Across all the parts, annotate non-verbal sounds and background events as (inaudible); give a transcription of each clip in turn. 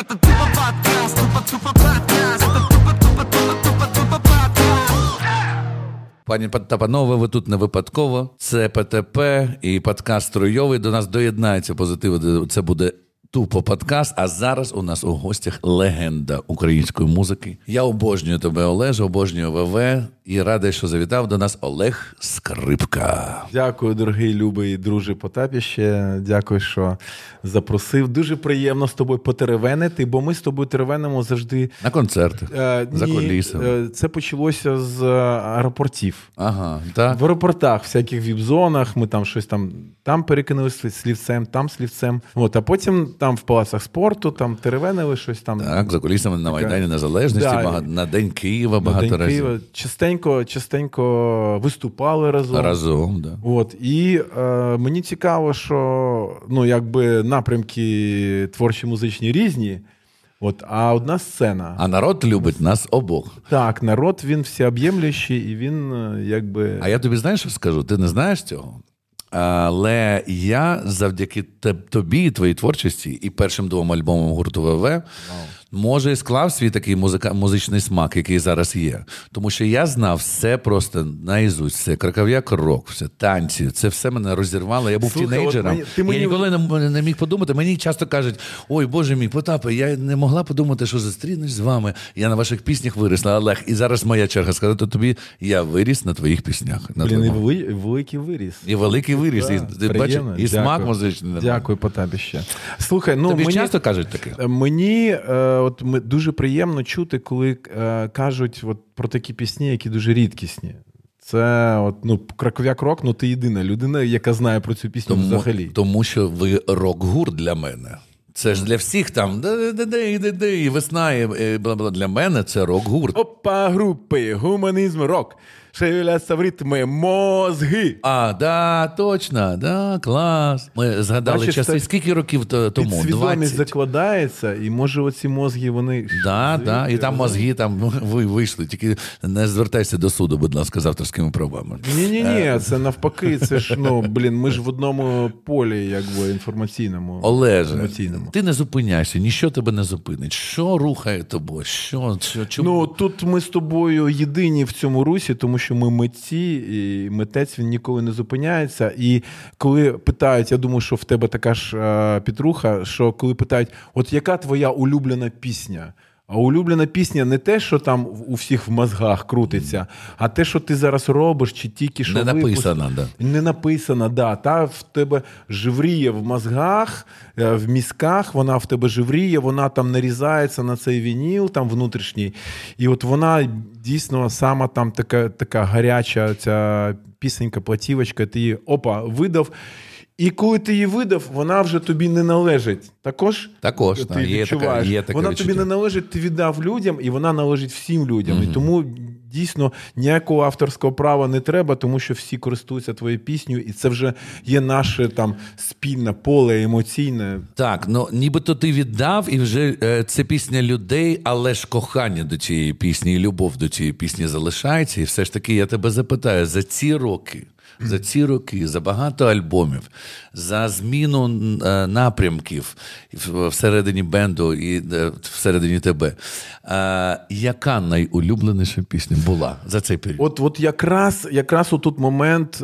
Это тупо подкаст, тупо тупо подкаст, это тупо тупо тупо тупо тупо подкаст. Пані та ви тут не випадково. Це ПТП і подкаст Труйовий. До нас доєднається позитив. Це буде тупо подкаст. А зараз у нас у гостях легенда української музики. Я обожнюю тебе, Олеж, обожнюю ВВ і радий, що завітав до нас Олег Скрипка. Дякую, дорогий любий друже Потапіще. Дякую, що запросив. Дуже приємно з тобою потеревенити, бо ми з тобою теревенимо завжди. На концертах. Е, За кулісами. е, Це почалося з аеропортів. Ага, так. В аеропортах, всяких віп-зонах, ми там щось там там перекинулися слівцем, там слівцем. От, а потім там в палацах спорту, там теревенили щось там. Так, за кулісами на Майдані Незалежності, Да. на День Києва на багато День разів. Києва. Частенько, частенько виступали разом. Разом, да. От і е, мені цікаво, що ну якби напрямки творчі музичні різні. От, а одна сцена. А народ любить нас обох. Так, народ він всеоб'ємлющий, і він е, якби. А я тобі знаєш, що скажу? Ти не знаєш цього? Але я завдяки тобі і твоїй творчості і першим двом альбомам гурту ВВ може і склав свій такий музика, музичний смак, який зараз є. Тому що я знав все просто наїзусть, все краков'як рок, все танці. Це все мене розірвало. Я був Слухай, тінейджером. от мені- ти мені Я ніколи не, не міг подумати. Мені часто кажуть: ой, Боже мій, Потапе, я не могла подумати, що зустрінусь з вами. Я на ваших піснях виросла, Олег. І зараз моя черга сказати тобі, я виріс на твоїх піснях. На Блін, і твоєму. великий виріс. І великий виріс, Да, і, ти бачиш, і смак музичний. Дякую, Потапіще. Слухай, ну Тобі мені, часто кажуть таке? мені е, от, ми, дуже приємно чути, коли е, кажуть от, про такі пісні, які дуже рідкісні. Це от, ну, краков'як рок, ну ти єдина людина, яка знає про цю пісню Тому, взагалі. тому що ви рок-гурт для мене. Це ж для всіх там де-де-де, і весна, і і бла-бла. Для мене це рок-гурт. Опа, групи, гуманізм, рок. Шевеляться в ритми мозги. А, да, точно, да, клас. Ми згадали Бачиш, часи. Скільки років то- тому? Підсвідомість 20. закладається, і може оці мозги вони. Да, да, і там мозги там ви вийшли. Тільки не звертайся до суду, будь ласка, з авторськими правами. Ні, ні, ні, це навпаки. Це ж ну блін, ми ж в одному полі, якби інформаційному. Олеже, емоційному. ти не зупиняйся, ніщо тебе не зупинить. Що рухає тобою? Що, що чому? Ну тут ми з тобою єдині в цьому русі, тому що ми митці, і митець він ніколи не зупиняється. І коли питають, я думаю, що в тебе така ж е, Петруха, що коли питають, от яка твоя улюблена пісня? А улюблена пісня не те, що там у всіх в мозгах крутиться, а те, що ти зараз робиш, чи тільки що Не написано, да. Не написано, да. Та в тебе живріє в мозгах, е, в мізках, вона в тебе живріє, вона там нарізається на цей вініл, там внутрішній. І от вона дійсно сама там така, така гаряча ця пісенька, платівочка, ти її опа, видав. І коли ти її видав, вона вже тобі не належить. Також Також, ти та, є така- є таке вона відчуття. тобі не належить, ти віддав людям, і вона належить всім людям. І тому дійсно ніякого авторського права не треба, тому що всі користуються твоєю піснею, і це вже є наше там спільне поле емоційне. Так, ну нібито ти віддав, і вже е, це пісня людей, але ж кохання до цієї пісні і любов до цієї пісні залишається. І все ж таки я тебе запитаю за ці роки. За ці роки, за багато альбомів, за зміну е, напрямків всередині бенду і е, всередині тебе. Е, яка найулюбленіша пісня була за цей період? От, от якраз, якраз у тут момент,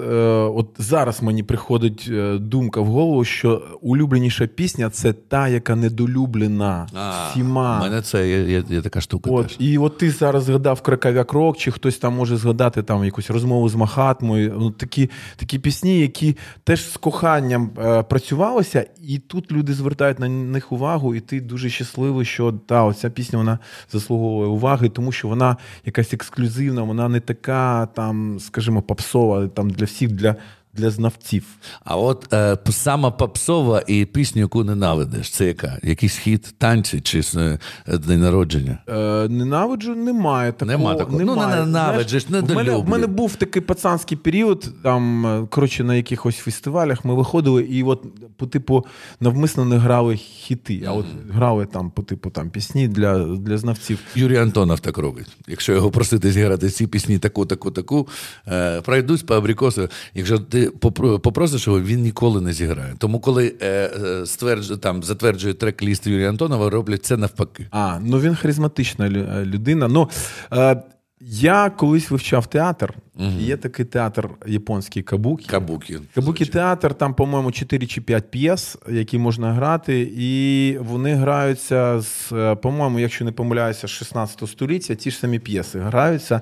от зараз мені приходить думка в голову, що улюбленіша пісня це та, яка недолюблена всіма. У мене це є, є, є така штука. От, теж. і от ти зараз згадав Краков'як Рок, чи хтось там може згадати там якусь розмову з Махатмою. Ну, такі, такі пісні, які теж з коханням е, працювалися, і тут люди звертають на них увагу, і ти дуже щасливий, що та, оця пісня вона заслуговує уваги, тому що вона якась ексклюзивна, вона не така, там, скажімо, попсова, там для всіх, для, для знавців. А от е, сама попсова і пісню, яку ненавидиш, це яка? Якийсь хід, танці чи е, день народження? Е, ненавиджу, немає такого. Нема такого. Ну, не Немає. ненавиджеш, Знаєш, в мене, в мене був такий пацанський період, там, е, коротше, на якихось фестивалях ми виходили, і от, по типу, навмисно не грали хіти, а от грали там, по типу, там, пісні для, для знавців. Юрій Антонов так робить. Якщо його просити зіграти ці пісні, таку, таку, таку, е, пройдусь по абрикосу. Якщо ти ти попросиш його, він ніколи не зіграє. Тому, коли е, е, стверджує, там, затверджує трек-ліст Юрія Антонова, роблять це навпаки. А, ну він харизматична людина. Ну, е, я колись вивчав театр. Є такий театр японський Кабукі. Кабукі. Кабукі театр, там, по-моєму, 4 чи 5 п'єс, які можна грати, і вони граються з, е, по-моєму, якщо не помиляюся, з 16 століття, ті ж самі п'єси граються.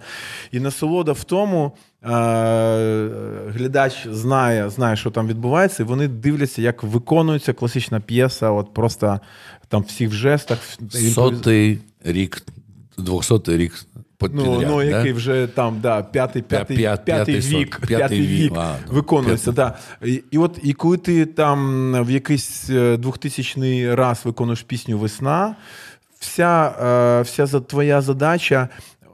І насолода в тому. е, Глядач знає, знає, що там відбувається, і вони дивляться, як виконується класична п'єса, от просто там всіх в жестах. Сотий рік, двохсотий рік Ну, ну да? який вже там, да, п'ятий, п'ятий, п'ят- п'ятий п'ятий вік, п'ятий вік вік. А, ну, виконується. Да. І, і от і коли ти там в якийсь е, 2000 раз виконуєш пісню Весна, вся, е, вся за- твоя задача.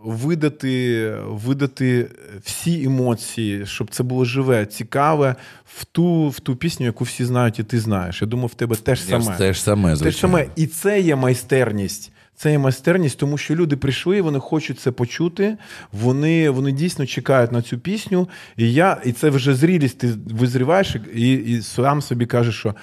Видати, видати всі емоції, щоб це було живе, цікаве в ту, в ту пісню, яку всі знають, і ти знаєш. Я думаю, в тебе теж саме. Те ж саме, Те ж саме, і це є майстерність. Це є майстерність, тому що люди прийшли, вони хочуть це почути. Вони, вони дійсно чекають на цю пісню. І я, і це вже зрілість. Ти визріваєш і, і сам собі кажеш, що.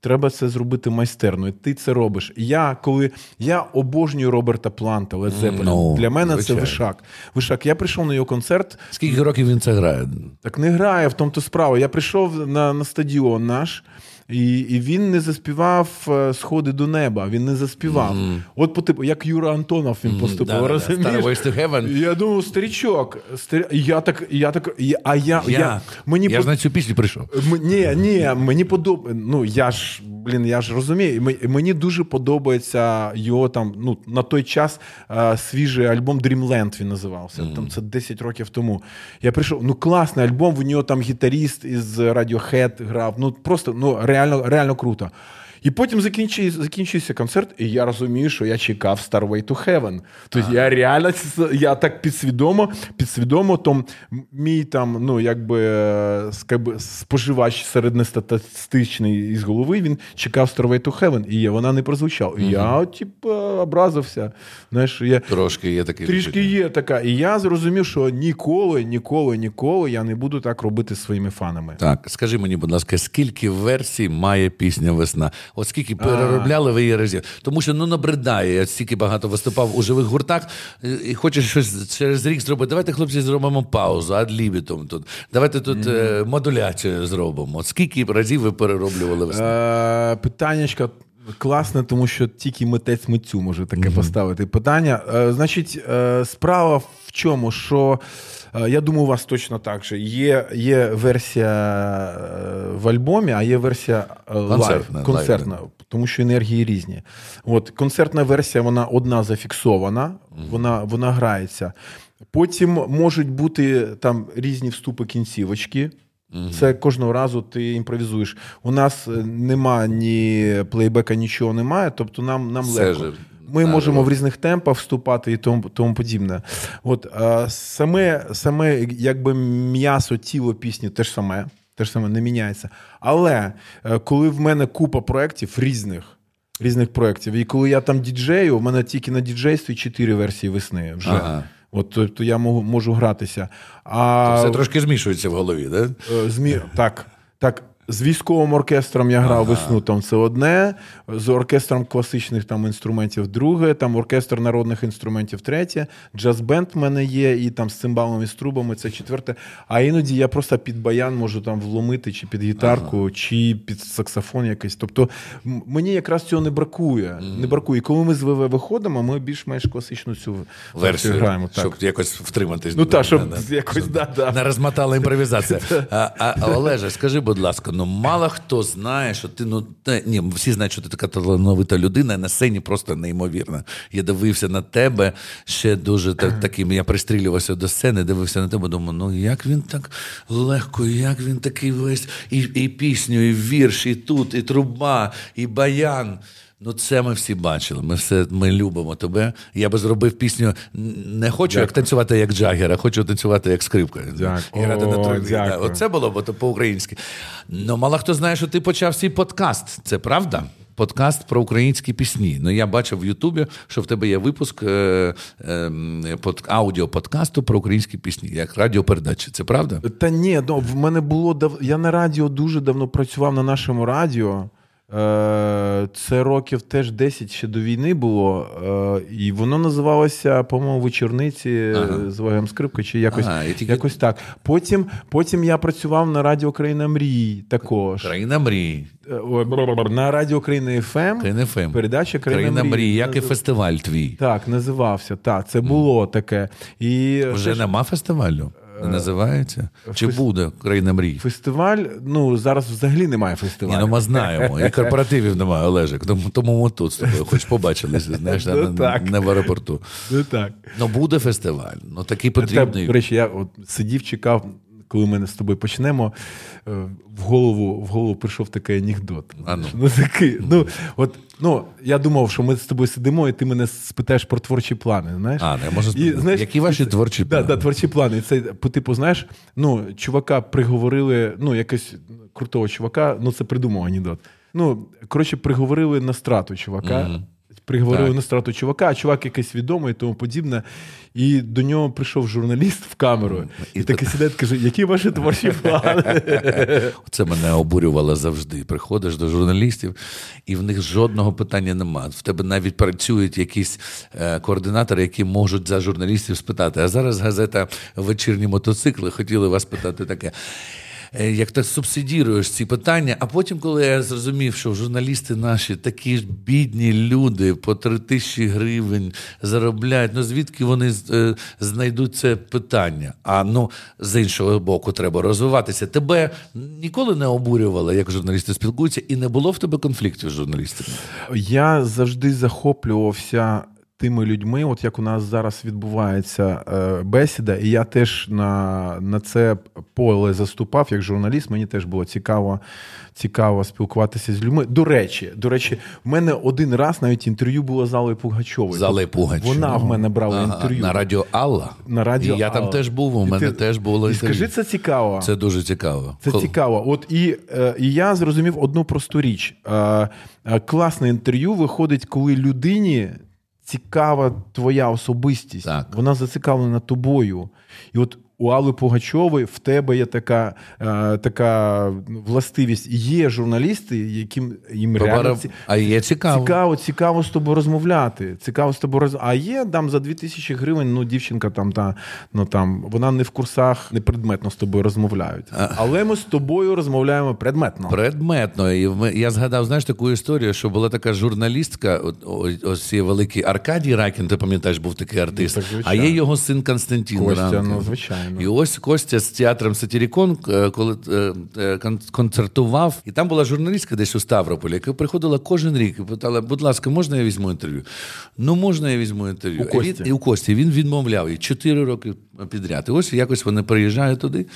Треба це зробити майстерно, і ти це робиш. Я коли я обожнюю Роберта Планта, Led Zeppelin. Ну, для мене звичайно. це вишак. Вишак. Я прийшов на його концерт. Скільки років він це грає? Так не грає в тому то справа. Я прийшов на, на стадіон наш. І, і він не заспівав е, сходи до неба. Він не заспівав. От по типу, як Юра Антонов він поступив. да-да-да. розумієш? Starways to Heaven. Я думав, старічок. Старі... і Я так, я так, і- а я, я, Як? мені я под- ж на цю пісню прийшов. М- Ні, ні, мені подобається. Ну я ж блін, я ж розумію. Мені дуже подобається його там. Ну на той час е, свіжий альбом Dreamland він називався. Там це 10 років тому. Я прийшов. Ну класний альбом. В нього там гітаріст із Radiohead грав. Ну просто ну реально, реально круто. І потім закінчується, закінчується концерт, і я розумію, що я чекав Starway to Heaven. Тобто я реально я так підсвідомо, підсвідомо, то мій там, ну якби е, скаби- споживач середньостатистичний із голови, він чекав Starway to Heaven, і вона не прозвучала. І я, типу, образився. Знаєш, я, Трошки є такий. Трішки є така. І я зрозумів, що ніколи, ніколи, ніколи я не буду так робити зі своїми фанами. Так, скажи мені, будь ласка, скільки версій має пісня весна? От скільки переробляли ви її разів? Тому що ну набридає. Я стільки багато виступав у живих гуртах е, і хочеш щось через рік зробити. Давайте, хлопці, зробимо паузу, ad libitum тут. Давайте тут е, модуляцію зробимо. От скільки разів ви перероблювали виступ? Питання. питаннячка класне, тому що тільки митець митцю може таке поставити питання. Е, значить, е, справа в чому, що. е, Я думаю, у вас точно так же. Є, є версія в альбомі, а є версія е, live, Концертна, концертна, тому що енергії різні. От, концертна версія, вона одна зафіксована, вона, вона грається. Потім можуть бути там різні вступи кінцівочки. Це кожного разу ти імпровізуєш. У нас е, нема ні плейбека, нічого немає, тобто нам, нам Все легко. ж Ми можемо в різних темпах вступати і тому, тому подібне. От а, саме, саме якби м'ясо, тіло пісні теж саме, теж саме не міняється. Але е, коли в мене купа проєктів різних. Різних проєктів. І коли я там діджею, у мене тільки на діджействі чотири версії весни вже. Ага. От то, то я можу, можу гратися. А Все трошки змішується в голові, да? Е, Змі... Так, так. З військовим оркестром я грав весну, там це одне, з оркестром класичних там інструментів друге, там оркестр народних інструментів третє, джаз-бенд в мене є, і там з цимбалами, з трубами це четверте. А іноді я просто під баян можу там вломити, чи під гітарку, чи під саксофон якийсь. Тобто мені якраз цього не бракує. Не бракує. І коли ми з ВВ виходимо, ми більш-менш класичну цю версію граємо. Так. щоб якось втриматись. Ну так, щоб Да, якось да, да. Не розмотала імпровізація. (laughs) А, а Олеже, скажи, будь ласка, ну мало хто знає, що ти ну та, ні, всі знають, що ти така талановита людина, на сцені просто неймовірна. Я дивився на тебе ще дуже так, таким. Я пристрілювався до сцени, дивився на тебе, думаю, ну як він так легко, як він такий весь і, і пісню, і вірш, і тут, і труба, і баян. Ну, це ми всі бачили. Ми все ми любимо тебе. Я би зробив пісню. Не хочу як танцювати як Джаггер, а хочу танцювати як скрипка. Дякую. Оце було б то по-українськи. Ну, мало хто знає, що ти почав свій подкаст. Це правда? подкаст про українські пісні. Ну я бачив в Ютубі, що в тебе є випуск е, е, под, аудіоподкасту про українські пісні, як радіопередачі. Це правда? Та ні, ну, в мене було дав... я на радіо дуже давно працював на нашому радіо. Е, Це років теж 10 ще до війни було, е, і воно називалося, по-моєму, вечорниці Ага. з Вагем Скрипка, чи якось, Ага, тільки- якось так. Потім, потім я працював на Радіо Країна Мрій також. Країна мрій, Е, На Радіо Країна ФМ. Країна ФМ. Передача Країна, Країна мрій. мрій, як і фестиваль твій. Так, називався. Так, це було таке. І Вже теж нема фестивалю? Не називається? Чи фес- буде Країна мрій? фестиваль, ну зараз взагалі немає Ні, фестивалю. ну ми знаємо. І корпоративів немає, Олежик. Тому, тому ми тут з тобою хоч побачилися, знаєш, Ну, не, так. не в аеропорту. Ну так. Ну буде фестиваль. Ну такий потрібний. до речі, я от сидів, чекав, коли ми з тобою почнемо. е, В голову, в голову прийшов такий анекдот. А ну. Ну, такий, ну, от, ну, я думав, що ми з тобою сидимо, і ти мене спитаєш про творчі плани. Знаєш? А, не можу І, знаєш, Які ваші творчі да, плани? Да, творчі плани. І це, по типу, знаєш, ну, чувака приговорили, ну, якось крутого чувака, ну, це придумав анекдот. Ну, коротше, приговорили на страту чувака. Мгм. Приговорили Так. на страту чувака, а чувак якийсь відомий і тому подібне. І до нього прийшов журналіст в камеру і, І такий сидить, каже: які ваші творчі (laughs) плани? Це мене обурювало завжди. Приходиш до журналістів, і в них жодного питання немає. В тебе навіть працюють якісь е, координатори, які можуть за журналістів спитати. А зараз газета Вечірні мотоцикли хотіли вас питати таке. Е, Як ти субсидіруєш ці питання, а потім, коли я зрозумів, що журналісти наші такі ж бідні люди по три тисячі гривень заробляють, ну звідки вони е, знайдуть це питання? А ну з іншого боку, треба розвиватися. Тебе ніколи не обурювало, як журналісти спілкуються, і не було в тебе конфліктів з журналістами. Я завжди захоплювався тими людьми, от як у нас зараз відбувається е, бесіда, і я теж на, на це поле заступав як журналіст. Мені теж було цікаво, цікаво спілкуватися з людьми. До речі, до речі, в мене один раз навіть інтерв'ю було з Аллою Пугачовою. Зали Пугач. Вона в мене брала Ага, інтерв'ю. на радіо Алла. На радіо І я там теж був. У мене ти- теж було І скажи, це цікаво. Це дуже цікаво. Це Кол- цікаво. От і, е, і я зрозумів одну просту річ. Е, класне інтерв'ю виходить, коли людині цікава твоя особистість. Так. Вона зацікавлена тобою. І от у Алли Пугачової в тебе є така, е, така властивість. Є журналісти, яким їм реально ці- А є цікаво. Цікаво, цікаво з тобою розмовляти. Цікаво з тобою роз... А є там за 2000 гривень, ну, дівчинка там, та, ну, там, вона не в курсах, не предметно з тобою розмовляють. Але ми з тобою розмовляємо предметно. Предметно. І я згадав, знаєш, таку історію, що була така журналістка, ось цей великий Аркадій Ракін, ти пам'ятаєш, був такий артист. Ну, так, а є його син Константин Костя, Ранкін. ну, звичайно. І ось Костя з театром Сатірікон, е, коли е, е, кон- концертував, і там була журналістка десь у Ставрополі, яка приходила кожен рік і питала: будь ласка, можна я візьму інтерв'ю? Ну, можна я візьму інтерв'ю. У Кості. І і у Кості він відмовляв її чотири роки підряд. І ось якось вони приїжджають туди.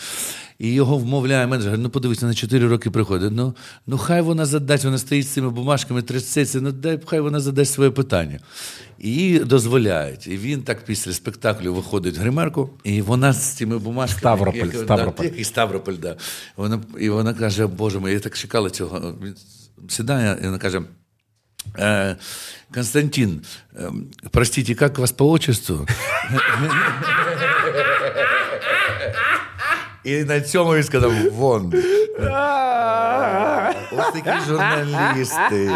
І його вмовляє менеджер, ну подивися, на 4 роки приходить. Ну, ну хай вона задасть, вона стоїть з цими бумажками, трясеться, ну дай хай вона задасть своє питання. І їй дозволяють. І він так після спектаклю виходить в гримерку, і вона з цими бумажками. Ставрополь, як- Ставрополь. Да, і Ставрополь, да. Вона, і вона каже: Боже мій, я так чекала цього. Він сідає, і вона каже. «Э, Константин, э, простите, как вас по отчеству? (laughs) І на цьому він сказав: вон. (laughs) Ось такі журналісти.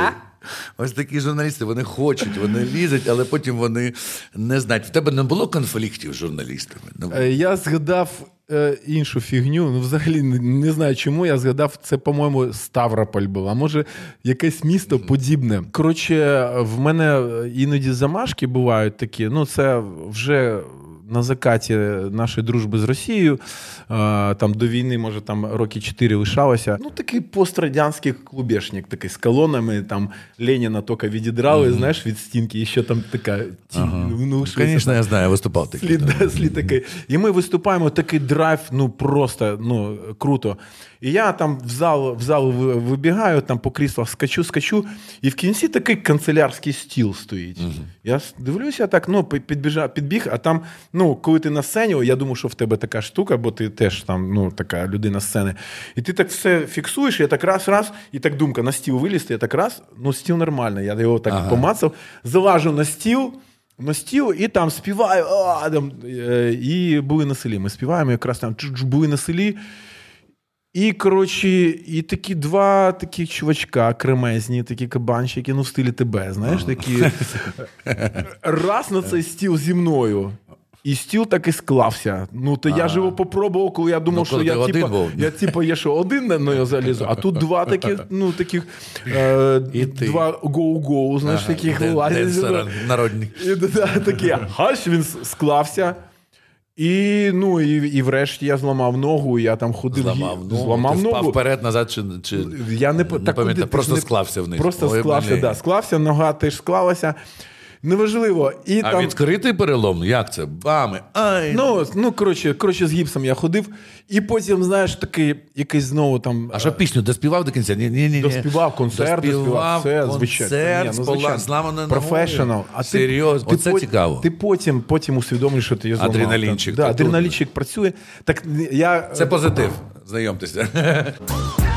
Ось такі журналісти, вони хочуть, вони лізуть, але потім вони не знають. В тебе не було конфліктів з журналістами? Ну, Е, Я згадав е, іншу фігню. Ну, взагалі не, не знаю чому. Я згадав, це, по-моєму, Ставрополь був, а може, якесь місто подібне. Коротше, в мене іноді замашки бувають такі. Ну, це вже. На закаті нашої дружби з Росією, там до війни, може, там роки 4 лишалося. Ну, такий пострадянський клубешник, такий з колонами, там Леніна тільки відідрали, знаєш, від стінки, і ще там така тінь. ну, лишилася Звісно, я знаю, я виступав такий. Слід, да, (laughs) слід такий. І ми виступаємо такий драйв, ну просто ну, круто. І я там в зал, в зал вибігаю, там по кріслах скачу, скачу, і в кінці такий канцелярський стіл стоїть. Я с- дивлюся так, ну, підбіг, а там ну, ну, коли ти на сцені, я думаю, що в тебе така штука, бо ти теж там ну, така людина сцени. І ти так все фіксуєш, я так раз, раз, і так думка, на стіл вилізти, я так раз, ну стіл нормальний. Я його так Ага. помацав, залажу на стіл. На стіл і там співаю, а, там, е, і були на селі. Ми співаємо, якраз там були на селі. І, коротше, і такі два такі чувачка, кремезні, такі кабанчики, ну, в стилі тебе, знаєш, такі. (laughs) Раз на цей стіл зі мною. І стіл так і склався. Ну, то я ж його попробував, коли я думав, Ну, що коли я ти один типа, був. я типа є що один на нього залізу, а тут два таких, ну таких е, І ти. два go-go, знаєш, таких Ден- лазять. денсера народні. І да, таке, гаш, він склався. І, ну, і, і врешті я зламав ногу, я там ходив. Зламав ногу. зламав ти впав вперед, назад чи, чи... Я не, не так, пам'ятаю, просто не- склався вниз. Просто Ой, склався, да, склався, нога теж склалася. Неважливо. І А там, відкритий перелом? Як це? Бами. Ай. ну, ну коротше, коротше, з гіпсом я ходив, і потім, знаєш, такий якийсь знову там. А що пісню доспівав до кінця? Ні, ні, ні. Доспівав концерт, доспівав, все, звичайно. Концерт Ні, ну, звичайно. Професіонал. А ти- Серйозно, ти оце пот- цікаво. Ти потім, потім усвідомлюєш, що ти її зламав. Адреналінчик, Да, адреналінчик працює. Так я Це позитив. Знайомтеся. (laughs)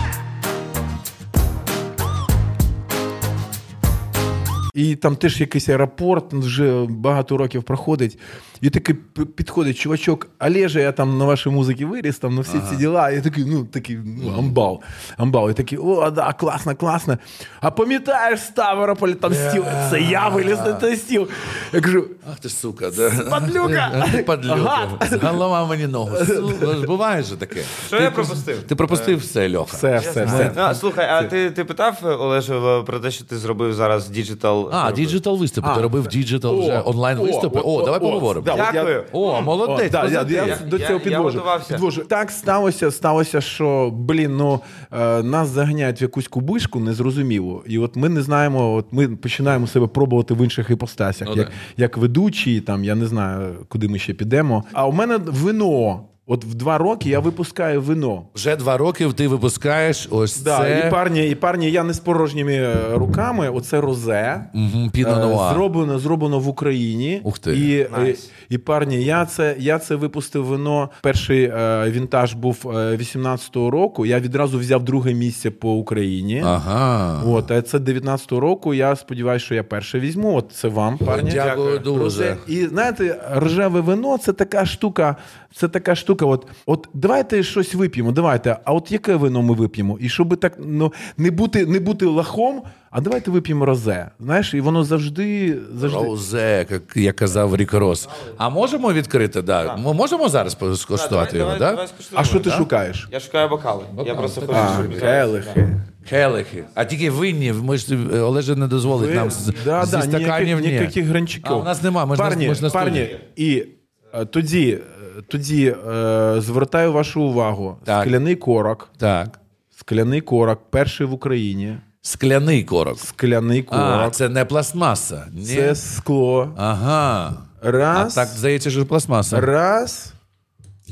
І там теж якийсь аеропорт вже багато років проходить. І такий підходить чувачок, Олеже, я там на вашій музиці виріс, там на всі ці діла. І такий, ну такий, ну, амбал. Амбал. І такий, о, да, класно, класно. А пам'ятаєш Ставрополь, там стіл? Це я виліз на той стіл. Я кажу, Ах ти ж сука, да. Падлюка! Падлюка. Гад! Голова мені ногу. (laughs) Буває же таке. Що я пропустив? Ти пропустив все, Льоха. все, все, все. А, слухай, а ти, ти питав Олежека про те, що ти зробив зараз digital? А, digital виступи. Ти робив діджитал вже онлайн виступи. О, давай поговоримо. Дякую. О, молодець. Я, до цього підвожу. підвожу. Так сталося, сталося, що блін, ну е, нас заганяють в якусь кубишку, незрозуміло. І от ми не знаємо, от ми починаємо себе пробувати в інших іпостасях, Ну, як, як ведучі, там я не знаю, куди ми ще підемо. А у мене вино. От в два роки я випускаю вино. Вже два роки ти випускаєш ось Да, це і парни, і парни, я не з порожніми е, руками. Оце розе. Піно Е, Зроблено, зроблено в Україні. Ух ти. І, е, Nice. і парни, я це, я це випустив вино. Перший е, вінтаж був е, 18-го року. Я відразу взяв друге місце по Україні. Ага. От, а це 19-го року. Я сподіваюся, що я перше візьму. От це вам, парни. Дякую дуже. Розе. І знаєте, рожеве вино це така штука. Це така штука. От, от давайте щось вип'ємо. Давайте. А от яке вино ми вип'ємо? І щоб так ну не бути, не бути лахом, а давайте вип'ємо розе. Знаєш, і воно завжди завжди. Розе, як я казав Рік Рос. А можемо відкрити? Да. Ми можемо зараз скоштувати його, так? А що ти шукаєш? Я шукаю бокали. Я просто хочу. А, щоб- келихи. Келихи. А тільки винні. Ми ж Олеже не дозволить нам з, да, зі да, стаканів. ніяких, ні. ніяких гранчиків. А у нас нема, ми ж на- парні, ми ж на парні, і е, тоді, тоді е, звертаю вашу увагу. Так. Скляний корок. Так. Скляний корок, перший в Україні. Скляний корок. Скляний корок. А, це не пластмаса. Ні. Це скло. Ага. Раз, А так здається, що пластмаса. раз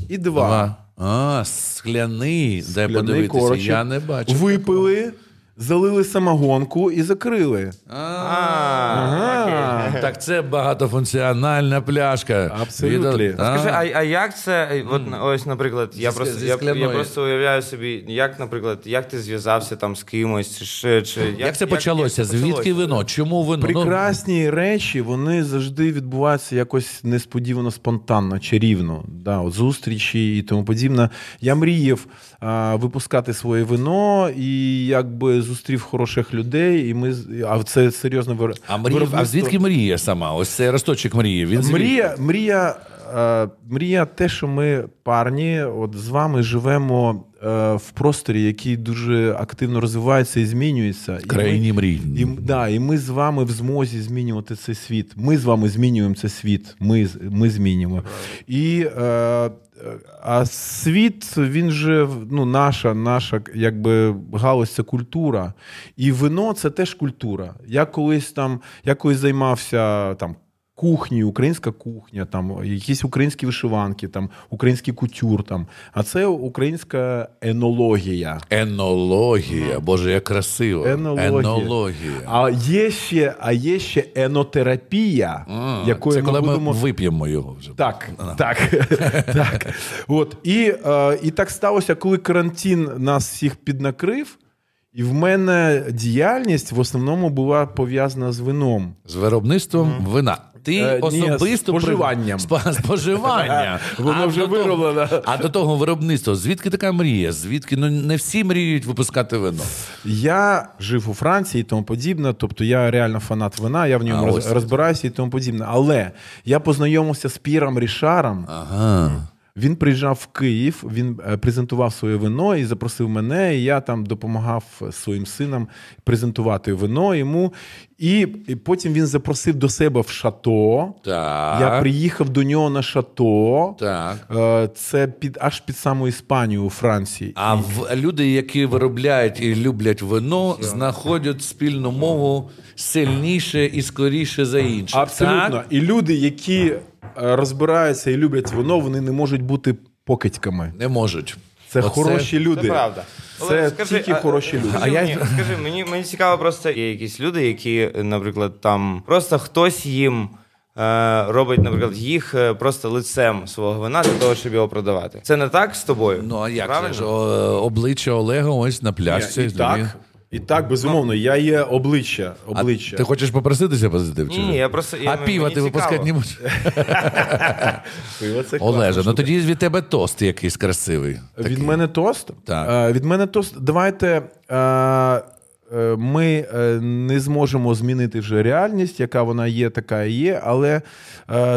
і два. А, скляний. Дай Скляний подивитися. корочок. Я не бачу. Випили, залили самогонку і закрили. Ага. Так це багатофункціональна пляшка. Абсолютно. Від- А. Скажи, а, а як це? е, От ось, наприклад, я Зі- просто зі я, я скляною. просто уявляю собі, як, наприклад, як ти зв'язався там з кимось, чи, ще- чи як, Як це почалося? як це Звідки почалося? вино? Чому вино? Ну, Прекрасні речі, вони завжди відбуваються якось несподівано, спонтанно, чарівно. Да, от зустрічі і тому подібне. Я мріяв випускати своє вино і якби зустрів хороших людей. І ми а це серйозно вир... А, мрія, а звідки мрія сама? Ось цей росточок мрії. Він? Мрія, мрія, е, мрія те, що ми парні, от з вами живемо в просторі, який дуже активно розвивається і змінюється. І країні мрій. І, да, і ми з вами в змозі змінювати цей світ. Ми з вами змінюємо цей світ. Ми, ми змінюємо. І, е, е, а світ, він же ну, наша, наша якби галузь це культура. І вино це теж культура. Я колись там, я колись займався там. Кухні, українська кухня, там якісь українські вишиванки, там український кутюр, там, а це українська енологія. Енологія, боже, як красиво. Енологія. Енологія. А є ще, а є ще енотерапія, А, якою це ми коли ми будемо вип'ємо його вже. Так, так, (laughs) так. От. І, е, і так сталося, коли карантин нас всіх піднакрив, і в мене діяльність в основному була пов'язана з вином. З виробництвом вина. Ти Е, особисто при- споживанням. Споживання. (laughs) Воно вже вироблено. А до того виробництво. Звідки така мрія? Звідки ну не всі мріють випускати вино? Я жив у Франції і тому подібне. Тобто я реально фанат вина, я в ньому А, роз, розбираюся і тому подібне. Але я познайомився з Піром Рішаром. Ага. Він приїжджав в Київ, він е, презентував своє вино і запросив мене. І я там допомагав своїм синам презентувати вино йому. І, і потім він запросив до себе в шато. Так. Я приїхав до нього на шато. Так. Е, Це під аж під саму Іспанію у Франції. А в, люди, які виробляють і люблять вино, знаходять спільну мову сильніше і скоріше за інших. Абсолютно. Так? І люди, які розбираються і люблять вино, вони не можуть бути покидьками. Не можуть. Це Оце- хороші люди. Це правда. Це Олег, скажи, тільки а- хороші люди. Скажи, А я- мені, скажи мені, мені цікаво, просто є якісь люди, які, наприклад, там просто хтось їм. е, Робить, наприклад, їх е, просто лицем свого вина для того, щоб його продавати. Це не так з тобою? Ну а як Правильно? же ж о, обличчя Олега ось на пляшці. І так, і так, безумовно, я є обличчя. А ти хочеш попроситися позитивчи? Ні, я просто- я- а мені піва ти цікаво. випускати не будеш? (laughs) Пиво це Олеже, класна ну тоді від тебе тост якийсь красивий. Від мене тост? Так. Е, від мене тост. Давайте. е, е, Ми не зможемо змінити вже реальність, яка вона є, така і є. Але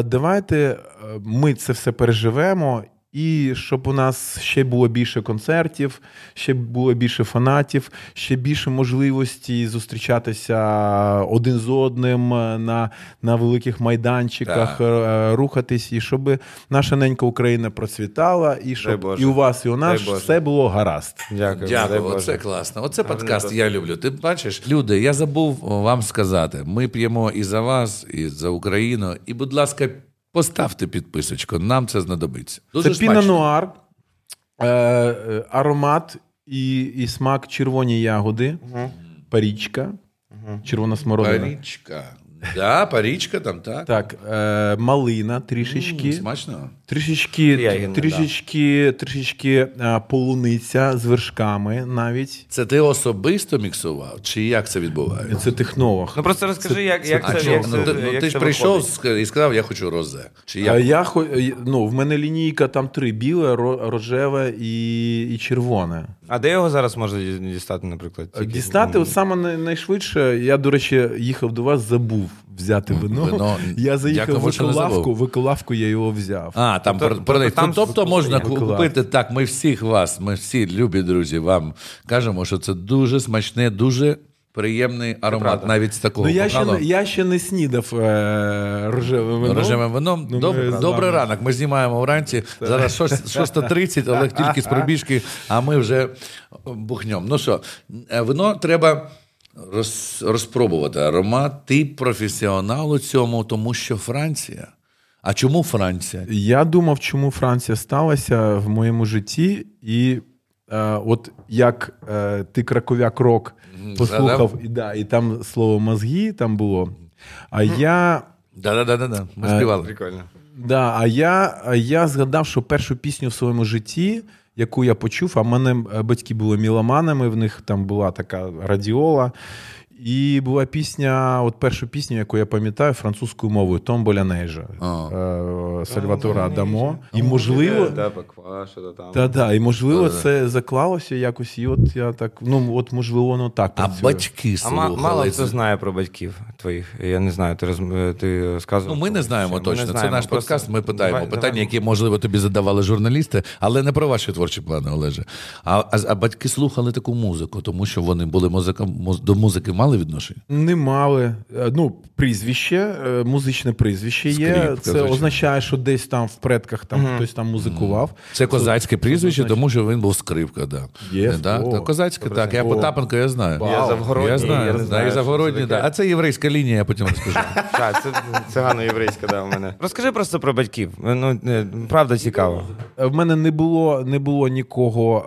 давайте ми це все переживемо. І щоб у нас ще було більше концертів, ще було більше фанатів, ще більше можливості зустрічатися один з одним на, на великих майданчиках, Так. е, рухатись, і щоб наша ненька Україна процвітала, і щоб і у вас, і у нас Дай Боже. все було гаразд. Дякую. дай Дякую, оце класно. Оце Гарний подкаст я люблю. Ти бачиш, люди, я забув вам сказати. Ми п'ємо і за вас, і за Україну. І, будь ласка, поставте підписочку. Нам це знадобиться. Дуже Це піна нуар, е, е, аромат і, і смак червоні ягоди, парічка, червона смородина. Парічка. Да, парічка там, так? Так, е, малина трішечки. М, Смачно. Трішечки, Ягідна, трішечки, трішечки е, полуниця з вершками навіть. Це ти особисто міксував? Чи як це відбувається? Це технолог. Ну просто розкажи, як, як А це, як Ну, це, ти, ну, як ти ж прийшов виходить? і сказав, я хочу розе. Чи А я ну, в мене лінійка там три: біле, ро- рожеве і, і червоне. А де його зараз можна дістати, наприклад? Тільки- Дістати, от саме найшвидше, я, до речі, їхав до вас, забув взяти вино. вино. Я заїхав в Виколавку, в Виколавку я його взяв. А, там Тобто- тобто, продають. тобто там Ну, тобто можна купити так. Ми всіх вас, ми всі любі друзі, вам кажемо, що це дуже смачне, дуже приємний аромат, правда. навіть з такого Ну, я ще, не- я ще не снідав е, рожевим вином. Рожевим вином. Ну, Доб- Добрий ранок. Ми знімаємо вранці. Зараз 6.30, (laughs) Олег тільки з пробіжки, а ми вже бухнем. Ну що, е, вино треба роз, розпробувати. Аромат. Ти професіонал у цьому, тому що Франція. А чому Франція? Я думав, чому Франція сталася в моєму житті, і е, от як е, ти краковяк рок послухав, і, да, і там слово мозги там було. А я. Да-да-да, ми Е, співали. Прикольно. Да, а я, а я згадав, що першу пісню в своєму житті, яку я почув, а в мене е, батьки були міломанами, в них там була така радіола. І була пісня, от першу пісню, яку я пам'ятаю, французькою мовою Томболя Нейжа е, Сальватора Адамо. І можливо, Да, покваша, да, там. та, да, і можливо, це заклалося якось, і от я так, ну от можливо, воно так А працює. батьки А слухали. мало хто знає про батьків твоїх. Я не знаю, ти, роз... ти сказував. Ну, ми не знаємо точно. не Це наш просто подкаст. Ми питаємо давай- питання, давай. які можливо тобі задавали журналісти, але не про ваші творчі плани, Олеже. А, а, а батьки слухали таку музику, тому що вони були музика, муз- до музики мали мали відношення? Не мали. Е, Ну, прізвище, е, музичне прізвище є. Скріпка, Це звичайно. означає, що десь там в предках там хтось там музикував. Це козацьке прізвище, тому що він був скрипка. Да. Є, Не, да? о, козацьке, так. Я. Потапенко, я знаю. Я Завгородній, Я знаю, я знаю, що Завгородній, да. А це єврейська лінія, я потім розкажу. (laughs) Так, це цигано-єврейська, да, у мене. Розкажи просто про батьків. Ну, е, правда цікаво. В мене не було, не було нікого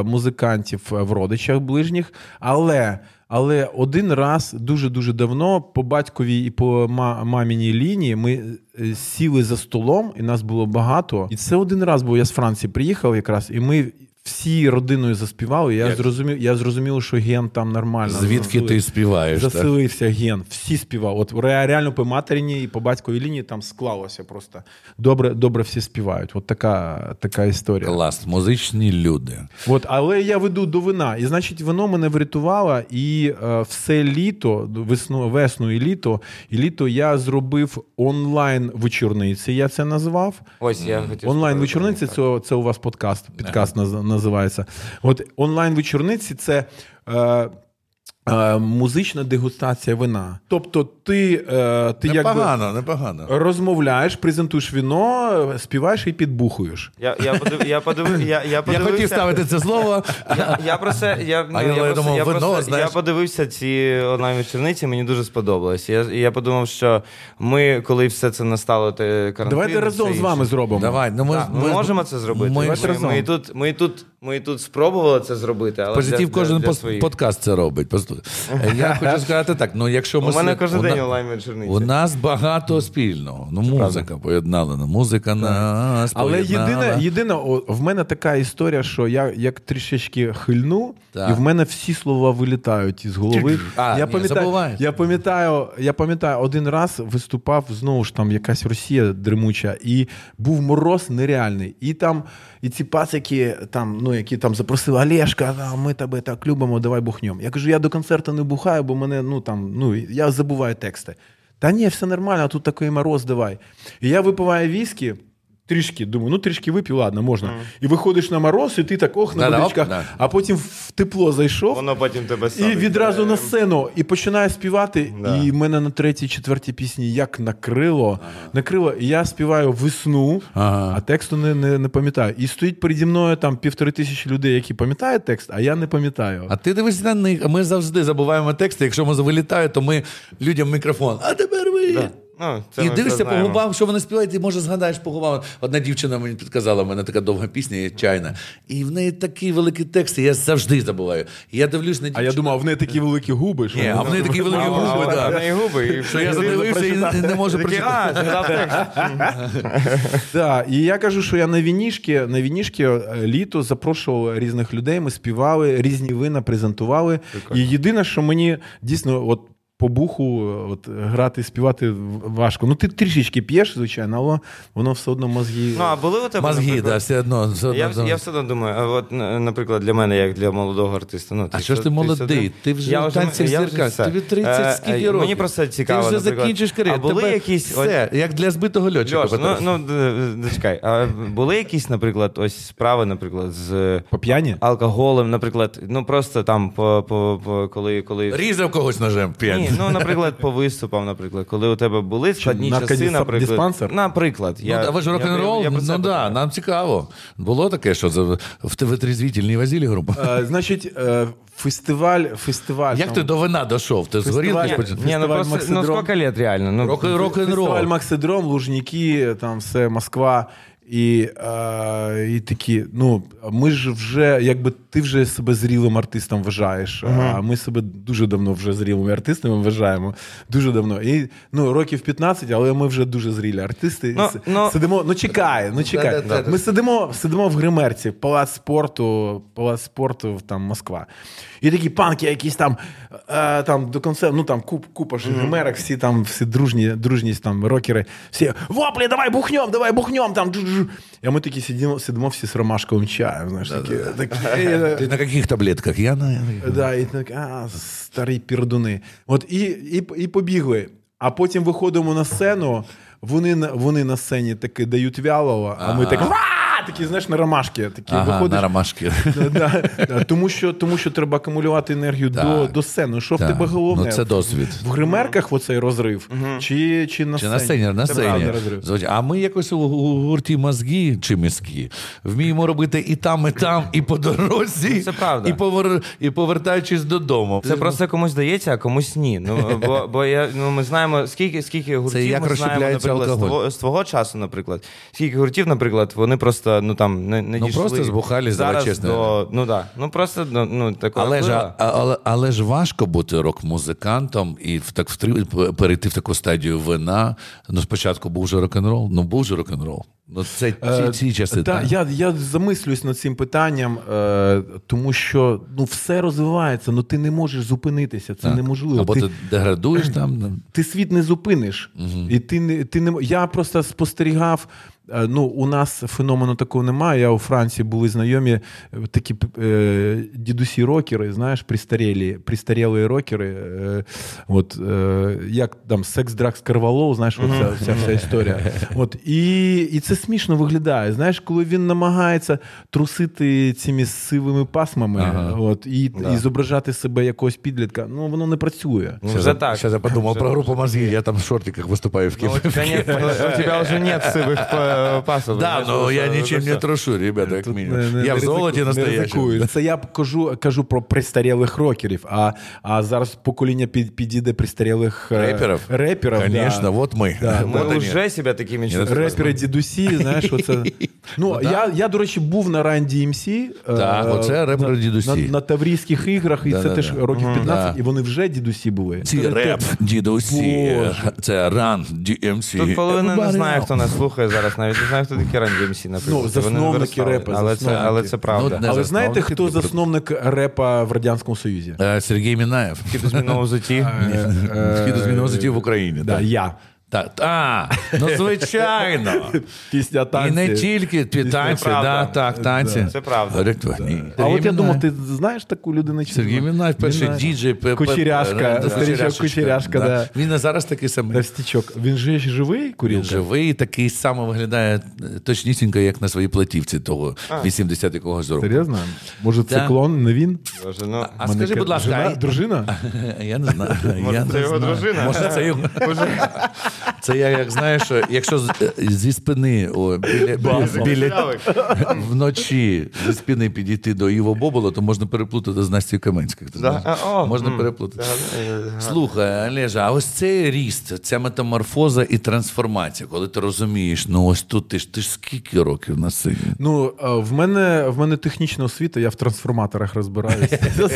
е, музикантів в родичах ближніх, але, але один раз дуже дуже давно по батьковій і по маміній лінії ми е, сіли за столом, і нас було багато. І це один раз, бо я з Франції приїхав якраз, і ми. Всі родиною заспівали. Я зрозумів, я зрозумів, що ген там нормально. Звідки ти співаєш? так? Заселився ген, всі співали. От ре- реально по материній і по батьковій лінії там склалося просто. Добре, добре всі співають. От така, така історія. Клас, музичні люди. От, але я веду до вина. І значить, воно мене врятувало. І е, все літо, весну, весну і літо, і літо я зробив онлайн вечорниці. Я це назвав. Ось я хотів. Онлайн вечорниці це, це у вас подкаст. Підкаст наз- називається. От онлайн вечорниці це. Е, е, Музична дегустація вина. Тобто, ти, е, ти якби Непогано, непогано. розмовляєш, презентуєш віно, співаєш і підбухуєш. Я, я, подив, я, подив, я, я Я хотів ставити це слово. Я, я про це я, ну, я я, просто, думав, я, вино, знаєш. я подивився ці онлайн вечорниці, мені дуже сподобалось. Я, я подумав, що ми, коли все це настало, карантин, Давайте разом з вами зробимо. Давай, ну ми, Так, ми, можемо це зробити. ми- Ми, ми, і тут, ми, і тут, ми і тут спробували це зробити, але Позитив для, кожен для, для своїх. подкаст це робить. Я хочу сказати так: ну якщо ми У мене кожен день на- онлайн вечорниці. У нас багато спільного. Ну, музика поєднала. Ну, музика нас Але поєднала. єдине, єдине, о, в мене така історія, що я як трішечки хильну, Так. і в мене всі слова вилітають із голови. (clears throat) А, я, ні, пам'ятаю, забуваєш. я пам'ятаю, я пам'ятаю, один раз виступав знову ж там якась Росія дремуча, і був мороз нереальний. І там, і ці пацики, там, ну, які там запросили Олешка, ми тебе так любимо, давай бухнем. Я кажу, я до концерту не бухаю, бо мене, ну там, ну я забуваю тексти. Та ні, все нормально, тут такий мороз, давай. І я випиваю віскі. Трішки, думаю, ну трішки вип'ю, ладно, можна. І виходиш на мороз, і ти так ох на водичках, да. а потім в тепло зайшов. Воно потім тебе І відразу на сцену і починає співати. Да. І мене на третій, четвертій пісні як накрило. Накрило, і я співаю весну, Ага. а тексту не, не, не пам'ятаю. І стоїть переді мною там півтори тисячі людей, які пам'ятають текст, а я не пам'ятаю. А ти дивись на них, ми завжди забуваємо тексти. Якщо ми вилітає, то ми людям мікрофон. А тепер ви. Ну, це і ми дивишся по знаємо. губам, що вони співають, і може згадаєш по губам. Одна дівчина мені підказала, в мене така довга пісня є чайна. І в неї такі великі тексти, я завжди забуваю. І я дивлюсь на А я думав, в неї такі великі губи. Що Ні, а в неї такі великі А, губи, так. в неї губи. і Що я задивився і не можу прочитати. а, текст. Да, і я кажу, що я на вінішки, на вінішки е, літо запрошував різних людей, ми співали, різні вина презентували. І єдине, що мені дійсно, от. По буху от, грати, співати важко. Ну, ти трішечки п'єш, звичайно, але воно все одно мозги. Ну, а були у тебе, Мозги, да, все одно. Все одно Я, да. я все одно думаю, а от, наприклад, для мене, як для молодого артиста. Ну, А що ж ти молодий? Ти вже в танцях вже зірка. все. Тобі 30 Е, скільки е, років? Мені просто цікаво. Ти вже наприклад, закінчиш кар'єру. А були Тебе якісь... все, як для збитого льотчика. Льош, ну, ну д- д- чекай, а були якісь, наприклад, ось справи, наприклад, з По п'яні? алкоголем, наприклад, ну просто там по, по, по коли, коли Різав когось ножем п'ять. Ну, наприклад, по виступам, наприклад, коли у тебе були складні часи, наркодис- наприклад. диспансер? Наприклад. Ну, а ви ж рок-н-рол? я про це Ну да, нам цікаво. Було таке, що за- в тебе трезвітільні возили група. Е, значить, е, фестиваль, фестиваль. Як там, ти до вина дійшов? Ти згорів? Фестиваль- десь? Ні, ну Фестиваль просто, ну Максидром. скільки лет реально? Ну, Рок- Рок-н-рол. Фестиваль Максидром, Лужники, там все, Москва. І, е, і такі, ну, ми ж вже, якби ти вже себе зрілим артистом вважаєш, а ми себе дуже давно вже зрілими артистами вважаємо. Дуже давно. І ну, років 15, але ми вже дуже зрілі артисти. Ну, С- ну- сидимо, ну чекай, ну чекай. Да-да-да. Ми сидимо, сидимо в гримерці, палац спорту, палац спорту, там Москва. І такі панки, якісь там, е, там до концерту, ну там куп, купа ж гримерок, всі там, всі дружні, дружність там рокери, всі воплі, давай бухнем, давай бухнем. Там. Джу-джу». такие ми такі сидимо, с всі з знаешь, чаєм. такие. Да, е, (laughs) Ти на яких таблетках? Я на. Да, і так, а, старі пірдуни. От і, і, і побігли. А потім виходимо на сцену, вони, на- вони на сцені таки дають вялого, а ми так. «Ва! такі, знаєш, на ромашки. Такі, Ага, виходиш, на ромашки. Да, да, тому, що, тому що треба акумулювати енергію до, Так. до сцени. Що в тебе головне? Ну, це досвід. В гримерках оцей розрив, чи, чи на Чи сцені? на сцені, на сцені. А ми якось у, у гурті мозги чи мізки вміємо робити і там, і там, і по дорозі, Це правда. І, повер, і повертаючись додому. Це просто комусь дається, а комусь ні. Ну бо, бо я ну ми знаємо скільки скільки гуртів як ми знаємо, наприклад, з алкоголь. твого, з твого часу, наприклад. Скільки гуртів, наприклад, вони просто ну там не, не Ну, дійшли просто збухались, давай зараз чесно. до ну да. Ну просто ну, такого Але ж, а- але, але ж важко бути рок-музикантом і в так втри- перейти в таку стадію вина. Ну, спочатку був же рок-н-рол, ну був же рок-н-рол. Ну, це ці, ці часи. Е, Та, так. я, я замислююсь над цим питанням, е, тому що ну, все розвивається, ну ти не можеш зупинитися, це Так. неможливо. Або ти, ти деградуєш там. ну, ти світ не зупиниш. І ти не, ти не, я просто спостерігав. Е, Ну, у нас феномену такого немає. Я у Франції були знайомі е, такі е, дідусі-рокери, знаєш, пристарілі, пристарілі рокери. Е, от, е, як там секс, дракс, карвалоу, знаєш, оця, вся, вся історія. От, і, і це смішно виглядає. Знаєш, коли він намагається трусити цими сивими пасмами Ага. от, і, і зображати себе якогось підлітка, ну воно не працює. Ну, Сейчас, вже так. сейчас я подумал про группу «Мозги». Я там в шортиках выступаю в Ну, Киеве. у, тебя уже нет сивых па- пасов. Да, знаешь, но уже- я уже ничем не всё. трушу, ребята, як Тут мінімум. не- не- Я в не золоті ризику- не настоящем. ризикую. Це я кажу, кажу про престарілих рокерів, а, а зараз покоління під, підійде престарілих е, Реперів? реперів Конечно, да. вот мы. Да, Мы Вот они. уже себя такими чувствуем. Репери дідусі, знаєш, оце. Ну, я, я, до речі, був на Run DMC. Так, е, оце репери на- дідусі. На, на Таврійських іграх, і це Да-да-да. теж років 15, Да. і вони вже дідусі були. Ці Це- реп, дідусі, Боже. це ран, DMC. Тут половина не Everybody знає, know. хто нас слухає зараз, навіть не знаю, хто такі Run DMC, наприклад. Ну, засновники репа, Але це, але це правда. Ну, Але знаєте, хто засновник репа в Радянському Союзі? Е, Сергій Мінаєв. Хід з взуті. Хід з змінив в Україні. Да, я. Так, а, ну звичайно. Пісня І не тільки ті танці, правда. да, так, танці. Це правда. Ректвані. А от я думав, ти знаєш таку людину? чи Сергій ні? Мінаєв, перший діджей. Кучеряшка, да, старичок Кучеряшка, да. Він зараз такий самий. Товстячок. Він же живий, Він живий, такий само виглядає е, точнісінько, як на своїй платівці того 80 якогось року. Серйозно? Може, це клон, не він? Ну, А скажи, будь ласка, жена- дружина? (laughs) Я не знаю. Може, це його дружина? Може, це його. Це я як знаєш, якщо е, зі спини о, біля, біля, біля, вночі зі спини підійти до Іво Бобола, то можна переплутати з Настю Каменських. Да? Можна переплутати. Слухай, Олежа, а ось цей ріст, ця метаморфоза і трансформація, коли ти розумієш, ну ось тут ти ж ти ж скільки років на сцені? Ну, в мене, в мене технічна освіта, я в трансформаторах розбираюся. (laughs)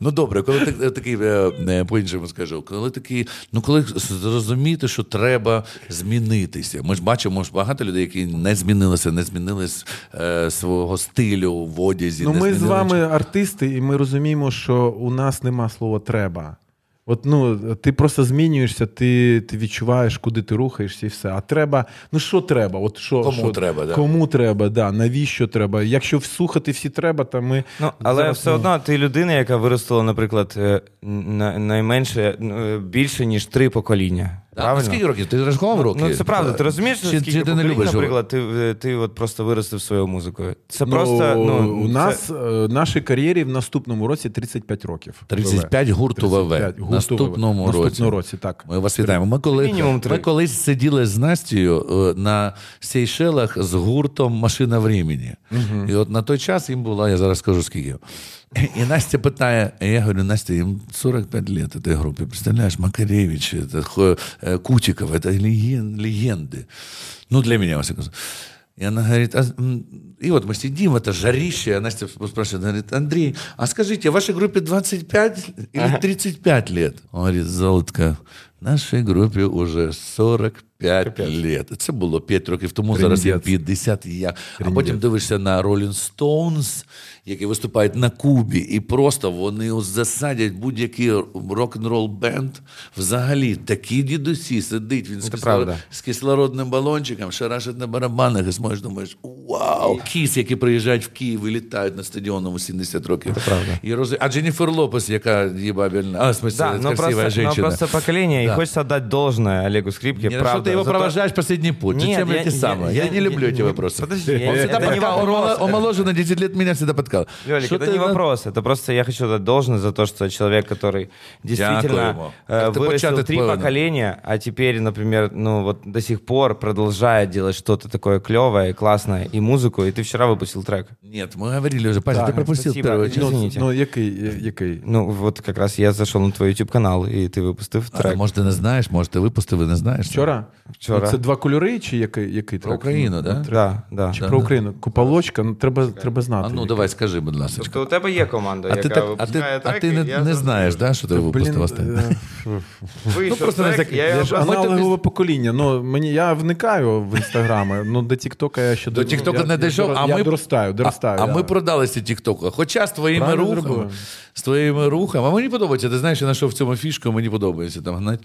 Ну добре, коли ти е, такий е, е, по-іншому скажу, коли такий, ну коли зрозуміти, що треба змінитися. Ми ж бачимо ж багато людей, які не змінилися, не змінили е, свого стилю в одязі. Ну, ми з вами артисти, і ми розуміємо, що у нас нема слова треба. От ну, ти просто змінюєшся, ти, ти відчуваєш, куди ти рухаєшся, і все. А треба, ну що треба? От що, Кому що, треба, да. Кому треба, да. навіщо треба? Якщо всухати всі треба, то ми. Ну, але зараз, все ну, одно ти людина, яка виростила, наприклад, е, на- найменше ну, більше, ніж три покоління. Правильно? Скільки років? Ти рахував роки? Ну, це правда. Ти розумієш, Чи- скільки чи ти не любиш наприклад, ти, е, ти от просто виростив своєю музикою. Це Ну, просто ну, у це- нас е, нашій кар'єрі в наступному році 35 років. 35 гурту ВВ. 35 гурту Наступному році. Наступному році, так. Ми вас вітаємо. Ми, коли, Мінімум ми колись сиділи з Настю е, на Сейшелах з гуртом Машина времени. І от на той час їм було, я зараз скажу скільки. І Настя питає, а я говорю, Настя, їм 45 лет этой группе. Представляешь, Макаревич, это, Хо- э, Кутиков, это леген- легенды. Ну, для меня, во всяком случае. И она говорит, а, м, и вот мы сидим, это жарище, а Настя спрашивает, говорит, Андрей, а скажите, вашей группе 25 или 35 лет? Он говорит, Золотка, нашій групі уже 45 лет. Це було 5 років тому, зараз їм Трындець. 50 і як. А потім дивишся на Rolling Stones, які виступають на Кубі, і просто вони засадять будь-який рок-н-рол бенд. Взагалі, такі дідусі сидить, він з, кисло- правда. з кислородним балончиком, шарашить на барабанах, і смотриш, думаєш, вау! Кіс, які приїжджають в Київ і літають на стадіоном у 70 років. Це правда. І роз... А Дженніфер Лопес, яка їбабельна, а, смысле, Да, ну красивая просто, ну просто покоління Да. хочется отдать должное Олегу Скрипке, Не, ну правда. что ты его за то- провожаешь последний путь? Нет, Зачем я- эти самые? Я, я- не люблю я- эти вопросы. Подожди, он я- всегда это подкал, он вопрос. он моложе на 10 лет меня всегда подкал. Лёлик, Что это ты не вопрос. Это просто я хочу дать должное за то, что человек, который действительно э, вырастил три поколения, а теперь, например, ну вот до сих пор продолжает делать что-то такое клевое, классное и музыку, и ты вчера выпустил трек. Нет, мы говорили уже. Паша, ты пропустил спасибо. первую Ну, часть. Ну, ну який, я- який? Ну вот как раз я зашел на твой YouTube канал, и ты выпустил А, трек. Ти не знаєш, може, ти випустив і не знаєш. Вчора? Вчора. Ну, Це два кольори чи який, який Про? Україну, Ну, да? Да, да. Чи про Україну? Куполочка, ну треба, треба знати. А ну, який. давай, скажи, будь ласка. Тобто у тебе є команда, А яка ти, так, а ти, випускає а ти не, не знаєш, да, що ти випустив останнє? е, Ну, просто не трек, я його аналогове покоління. Ну, мені, я вникаю в інстаграми, ну до Тіктока я ще До Тіктока не дійшов, а ми доростаю, доростаю. А, а ми продалися Тіктоку. Хоча з твоїми рухами, з твоїми рухами. А мені подобається. Ти знаєш, я знайшов в цьому фішку, мені подобається там гнать.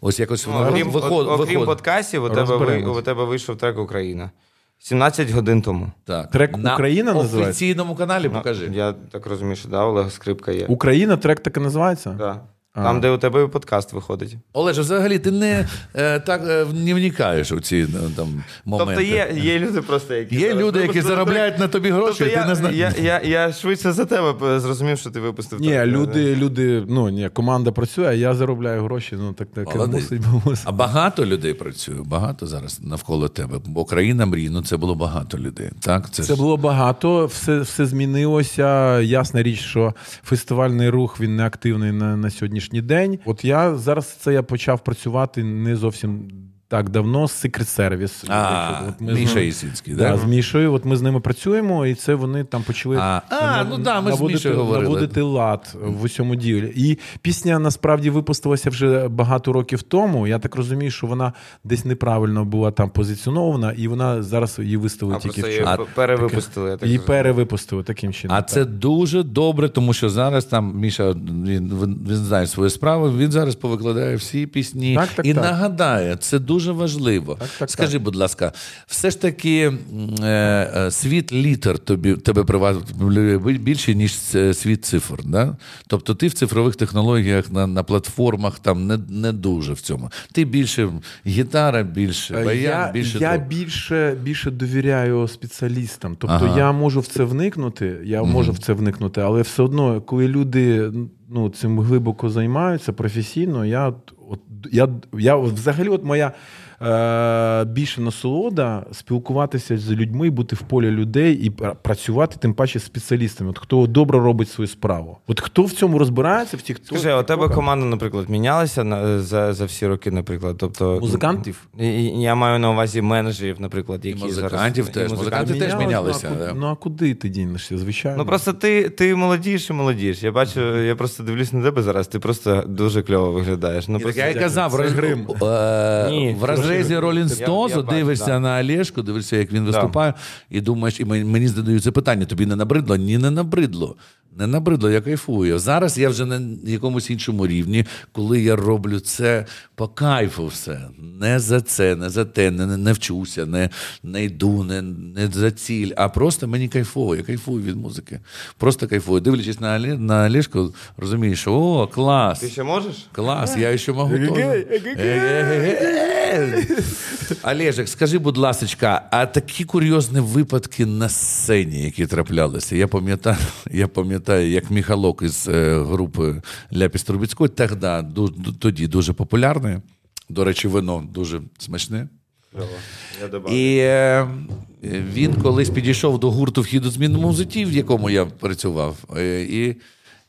Ось якось Ну, воно окрім, виход, окрім виход... подкастів, у тебе, Розберемось. у тебе вийшов трек Україна. 17 годин тому. Так. Трек На «Україна» називається? офіційному каналі Ну, покажи. Я так розумію, що да, Олега Скрипка є. Україна, трек так і називається? Да. А. Там, де у тебе подкаст виходить. Олеже, взагалі ти не е, так е, не вникаєш у ці ну, там моменти. Тобто є, є люди просто, які. Є зараз люди, які заробляють на тобі гроші, Тобто і ти я, не знаєш. Я, я, я швидше за тебе зрозумів, що ти випустив Ні, трек. люди, люди, ну ні, команда працює, а я заробляю гроші. Ну так так Молодець. мусить бо мусить. А багато людей працює, багато зараз навколо тебе. Бо країна мрій, ну це було багато людей. Так, це, Це ж... було багато, все, все змінилося. Ясна річ, що фестивальний рух він не активний на, на сьогоднішній день. От я зараз це я почав працювати не зовсім так давно з Secret Service. А, От ми Міша ним- Ісінський, да, да? з Мішою. От ми з ними працюємо, і це вони там почали А, а, ну да, ми з наводити, Мішою говорили. наводити лад в усьому ділі. І пісня насправді випустилася вже багато років тому. Я так розумію, що вона десь неправильно була там позиціонована, і вона зараз її виставили А тільки просто її перевипустили. Я так Її розумію. перевипустили таким чином. А так. це дуже добре, тому що зараз там Міша він, він, він знає свою справу. Він зараз повикладає всі пісні Так, так, і так. нагадає, це дуже важливо. Так, так, Скажи, будь ласка, все ж таки е, е, світ літер тобі тебе приваблює більше, ніж е, світ цифр. Да? Тобто ти в цифрових технологіях на, на платформах там не, не дуже в цьому. Ти більше гітара, більше Е, баян, я, більше я більше, більше довіряю спеціалістам. Тобто Ага. я можу в це вникнути, я можу в це вникнути, але все одно, коли люди ну, цим глибоко займаються професійно, я от, я, я взагалі, от моя е, більше насолода спілкуватися з людьми, бути в полі людей і працювати тим паче з спеціалістами. От хто добре робить свою справу. От хто в цьому розбирається, в тих Скажи, а у тебе команда, наприклад, мінялася на, за, за всі роки, наприклад? Тобто, музикантів. І- і Я маю на увазі менеджерів, наприклад, які музикантів зараз... теж. і Музиканти теж мінялися, Ну а, да. куди, ну а куди ти дінешся? Звичайно. Ну просто ти, ти молодіш і молодіш. Я бачу, я просто дивлюсь на тебе зараз. Ти просто дуже кльово виглядаєш. Ну просто я й казав, Це роз- е, Ні, розрізі Ролін я Стозу дивишся да. на Олешку, дивишся, як він виступає, і думаєш, і мен- мені задають це питання: тобі не набридло? Ні, не набридло. Не набридло, я кайфую. Зараз я вже на якомусь іншому рівні, коли я роблю це по кайфу все. Не за це, не за те, не, не, не вчуся, не, не йду, не, не за ціль, а просто мені кайфово, я кайфую від музики. Просто кайфую. Дивлячись на, на Олешку, розумієш, що о, клас. Ти ще можеш? Клас, я ще можу. Олежик, скажи, будь ласка, а такі курйозні випадки на сцені, які траплялися? Я пам'ятаю, я пам'ятаю, як Міхалок із е, групи Ляпіс Трубіцької, тоді, тоді дуже популярний. До речі, вино дуже смачне. І е, він колись підійшов до гурту вхід у змінному житті, в якому я працював, е, і,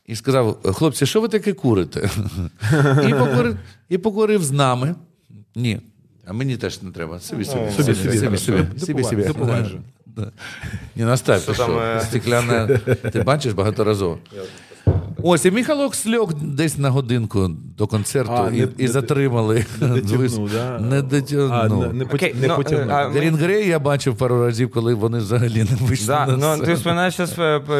і сказав: хлопці, що ви таке курите? (laughs) І покурив, і покурив з нами. Ні. А мені теж не треба. Собі, собі, собі, собі, собі, собі, собі, Ні, наставь, ти Що е? Стекляна, ти бачиш багаторазово. Ось, і Міхалок сльог десь на годинку до концерту А, і, не- і не- затримали. не дотягнув, да? Не дотягнув. не, не, Окей, не ну, потягнув. а, Грей я бачив пару разів, коли вони взагалі не вийшли. Да, на ну ты сцену. вспоминаешь сейчас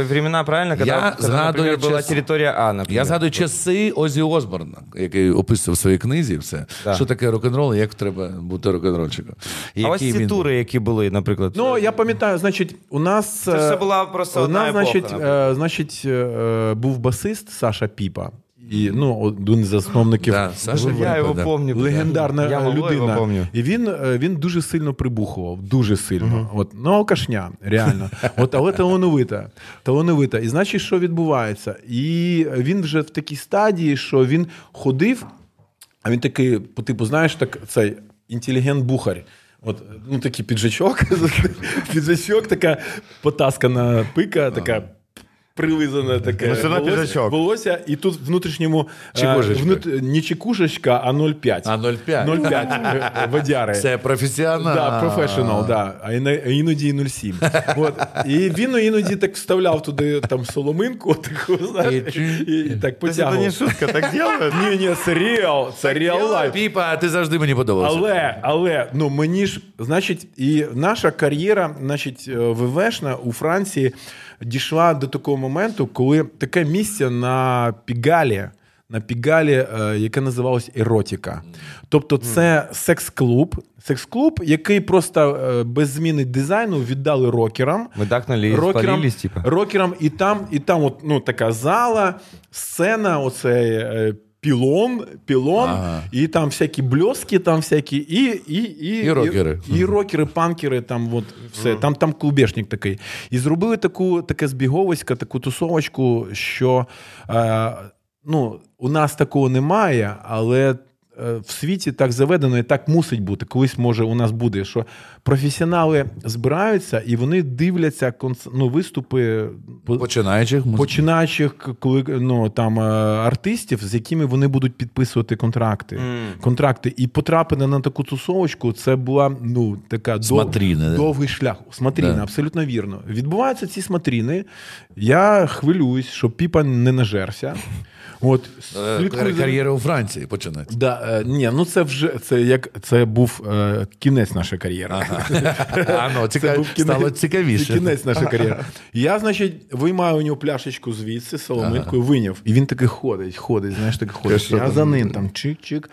времена, правильно? Я когда, згадую например, была час- территория А, например. Я згадую часи Озі Осборна, який описував в своїй книзі все, Да. що таке рок-н-рол і як треба бути рок-н-рольщиком. І А ось який ці він- тури, які були, наприклад. Ну, я пам'ятаю, значить, у нас. Це все е, була просто у одна нас, епоха, значить, е, значить, е, був басист Саша Піпа. і ну, один з засновників. Да, Саша Я його да. пам'ятаю. Легендарна Я мало його людина. помню. І він, е, він дуже сильно прибухував, дуже сильно. От, ну, алкашня, реально. От, але талановита. Талановита. І значить, що відбувається? І він вже в такій стадії, що він ходив, а він такий, по типу, знаєш, так, цей інтелігент-бухар. От, ну, такий піджачок, (laughs) піджачок, така потаскана пика, така. Прилизане таке Ну, волосся, волосся, і тут внутрішньому е, внут, не чекушечка, а 0,5. А 0,5. 0,5 е, водяри. Це професіонал. Да, професіонал, да. а іноді 0,7. От. І він іноді так вставляв туди там соломинку, таку, знаєш, І- і, і так Це не шутка, так делают? (laughs) Ні, ні, це real, це real life. Піпа, ти завжди мені подобався. Але, але ну мені ж, значить, і наша кар'єра, значить, е, ВВшна у Франції дійшла до такого моменту, коли таке місце на Пігалі. На Пігалі, е, яке називалось еротіка. Тобто, це секс-клуб, секс-клуб, який просто е, без зміни дизайну віддали рокерам. Ми так и Рокерам, спалились, типу. рокерам, і там, і там от, ну, така зала, сцена, оцей пілон, пілон, Ага. і там всякі бльоски, там всякі, і, і, і, І рокери. І, і рокери, панкери, там от все, там, там клубешник такий. І зробили таку, таке збіговисько, таку тусовочку, що е, ну, у нас такого немає, але. Е, В світі так заведено і так мусить бути. Колись може у нас буде, що професіонали збираються і вони дивляться конц... ну, виступи по- Починаючих починаючих коли ну там е, артистів, з якими вони будуть підписувати контракти. Контракти. І потрапити на таку тусовочку, це була ну така дов- да. довгий шлях. Смотріна, Да. абсолютно вірно. Відбуваються ці смотріни. Я хвилююсь, щоб піпа не нажерся. От Е, слідкую кар- за- Кар'єра у Франції починається. Да, е, ні, ну це вже це як це був е, кінець нашої кар'єри. (laughs) А, ну, Це був кінець, стало цікавіше. Це кінець нашої кар'єри. Я, значить, виймаю у нього пляшечку звідси, соломинкою, виняв. І він таки ходить, ходить, знаєш, таки ходить. Я за ним там чик-чик.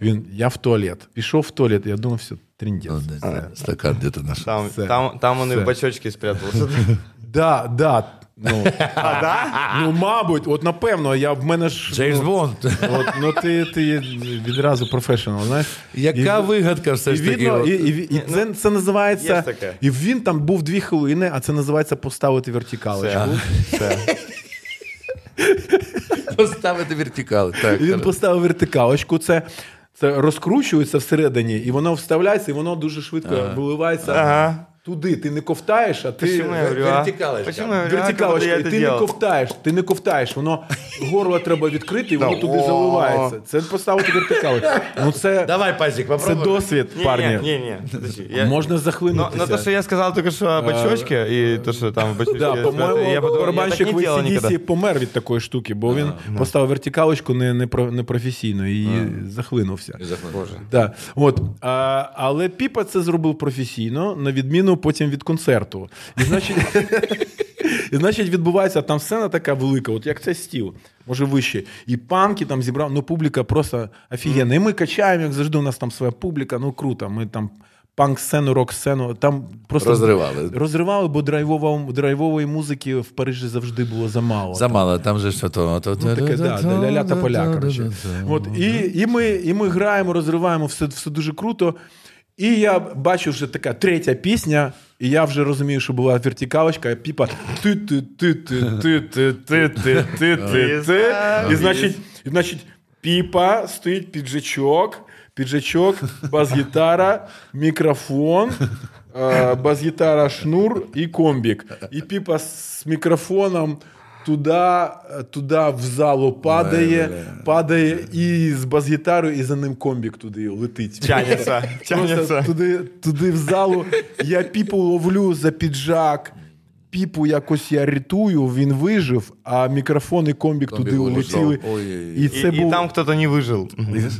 Він, я в туалет. Пішов в туалет, я думав, все, тріндець. Ну, Стакан де-то наш. Там, там, там он и це. в бачочке спрятался. (laughs) Да, да. Ну, а, да? ну, мабуть, от напевно, я в мене ж. Джеймс ну, Бонд. От, ну ти, ти відразу професіонал, знаєш. Яка І- вигадка все І, ж таки. видно, і, і, і це, це називається. таке. І він там був дві хвилини, а це називається поставити вертикалочку. Все. Поставити вертикали. Так, І він поставив вертикалочку. Це, це розкручується всередині, і воно вставляється, і воно дуже швидко виливається Ага туди, ти не ковтаєш, а ти вертикалиш. Вертикалочка, і ти не ковтаєш, ти не ковтаєш. Воно горло треба відкрити, і воно туди заливається. Це поставити вертикалочку. Ну це давай пазік, Це досвід, парні. Ні, ні, можна захлинутися. Ну, то, що я сказав, тільки що бачочки, і то, що там бачочки. Да, по-моєму, барабанщик в ACDC помер від такої штуки, бо він поставив вертикалочку непрофесійно і захлинувся. Боже. От, але Піпа це зробив професійно, на відміну потім від концерту. І значить, (laughs) і, значить відбувається там сцена така велика, от як цей стіл, може вище. І панки там зібрав, ну публіка просто офігенна. І ми качаємо, як завжди, у нас там своя публіка, ну круто. Ми там панк-сцену, рок-сцену, там просто Розривали. Розривали, бо драйвова, драйвової музики в Парижі завжди було замало. Замало, там же що то. то- Ну, таке, да, ля-ля та поля, коротше. От, і, і, ми, і ми граємо, розриваємо, все, все дуже круто. І я бачу вже така третя пісня, і я вже розумію, що була вертикалочка, а піпа ти ти ти ти ти ти ти ти ти ти ти І значить, і значить, піпа стоїть піджачок, піджачок, бас-гітара, мікрофон. е, Бас-гітара, шнур і комбік. І піпа з мікрофоном Туди, туди в залу падає, падає і з бас-гітарою, і за ним комбік туди летить. Тянеться, тянеться. туди, туди в залу. Я піпу ловлю за піджак. Піпу якось я рятую, він вижив, а мікрофон і комбік, Комбік туди улетіли. І це и був там кто-то не выжил.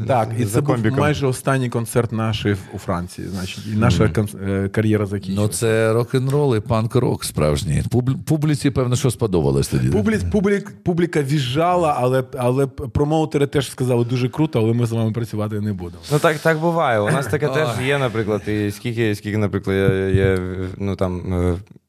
так, і за це був майже останній концерт нашої у Франції. Значить, і наша кон- е, кар'єра Ну, це рок-н-рол і панк-рок справжній. Публ- Публіці, певно, що сподобалось тоді. Публі, публік, публіка віжала, але, але промоутери теж сказали дуже круто, але ми з вами працювати не будемо. Ну так, так буває. У нас таке (laughs) теж є, наприклад, і скільки, скільки, наприклад, я, я ну там.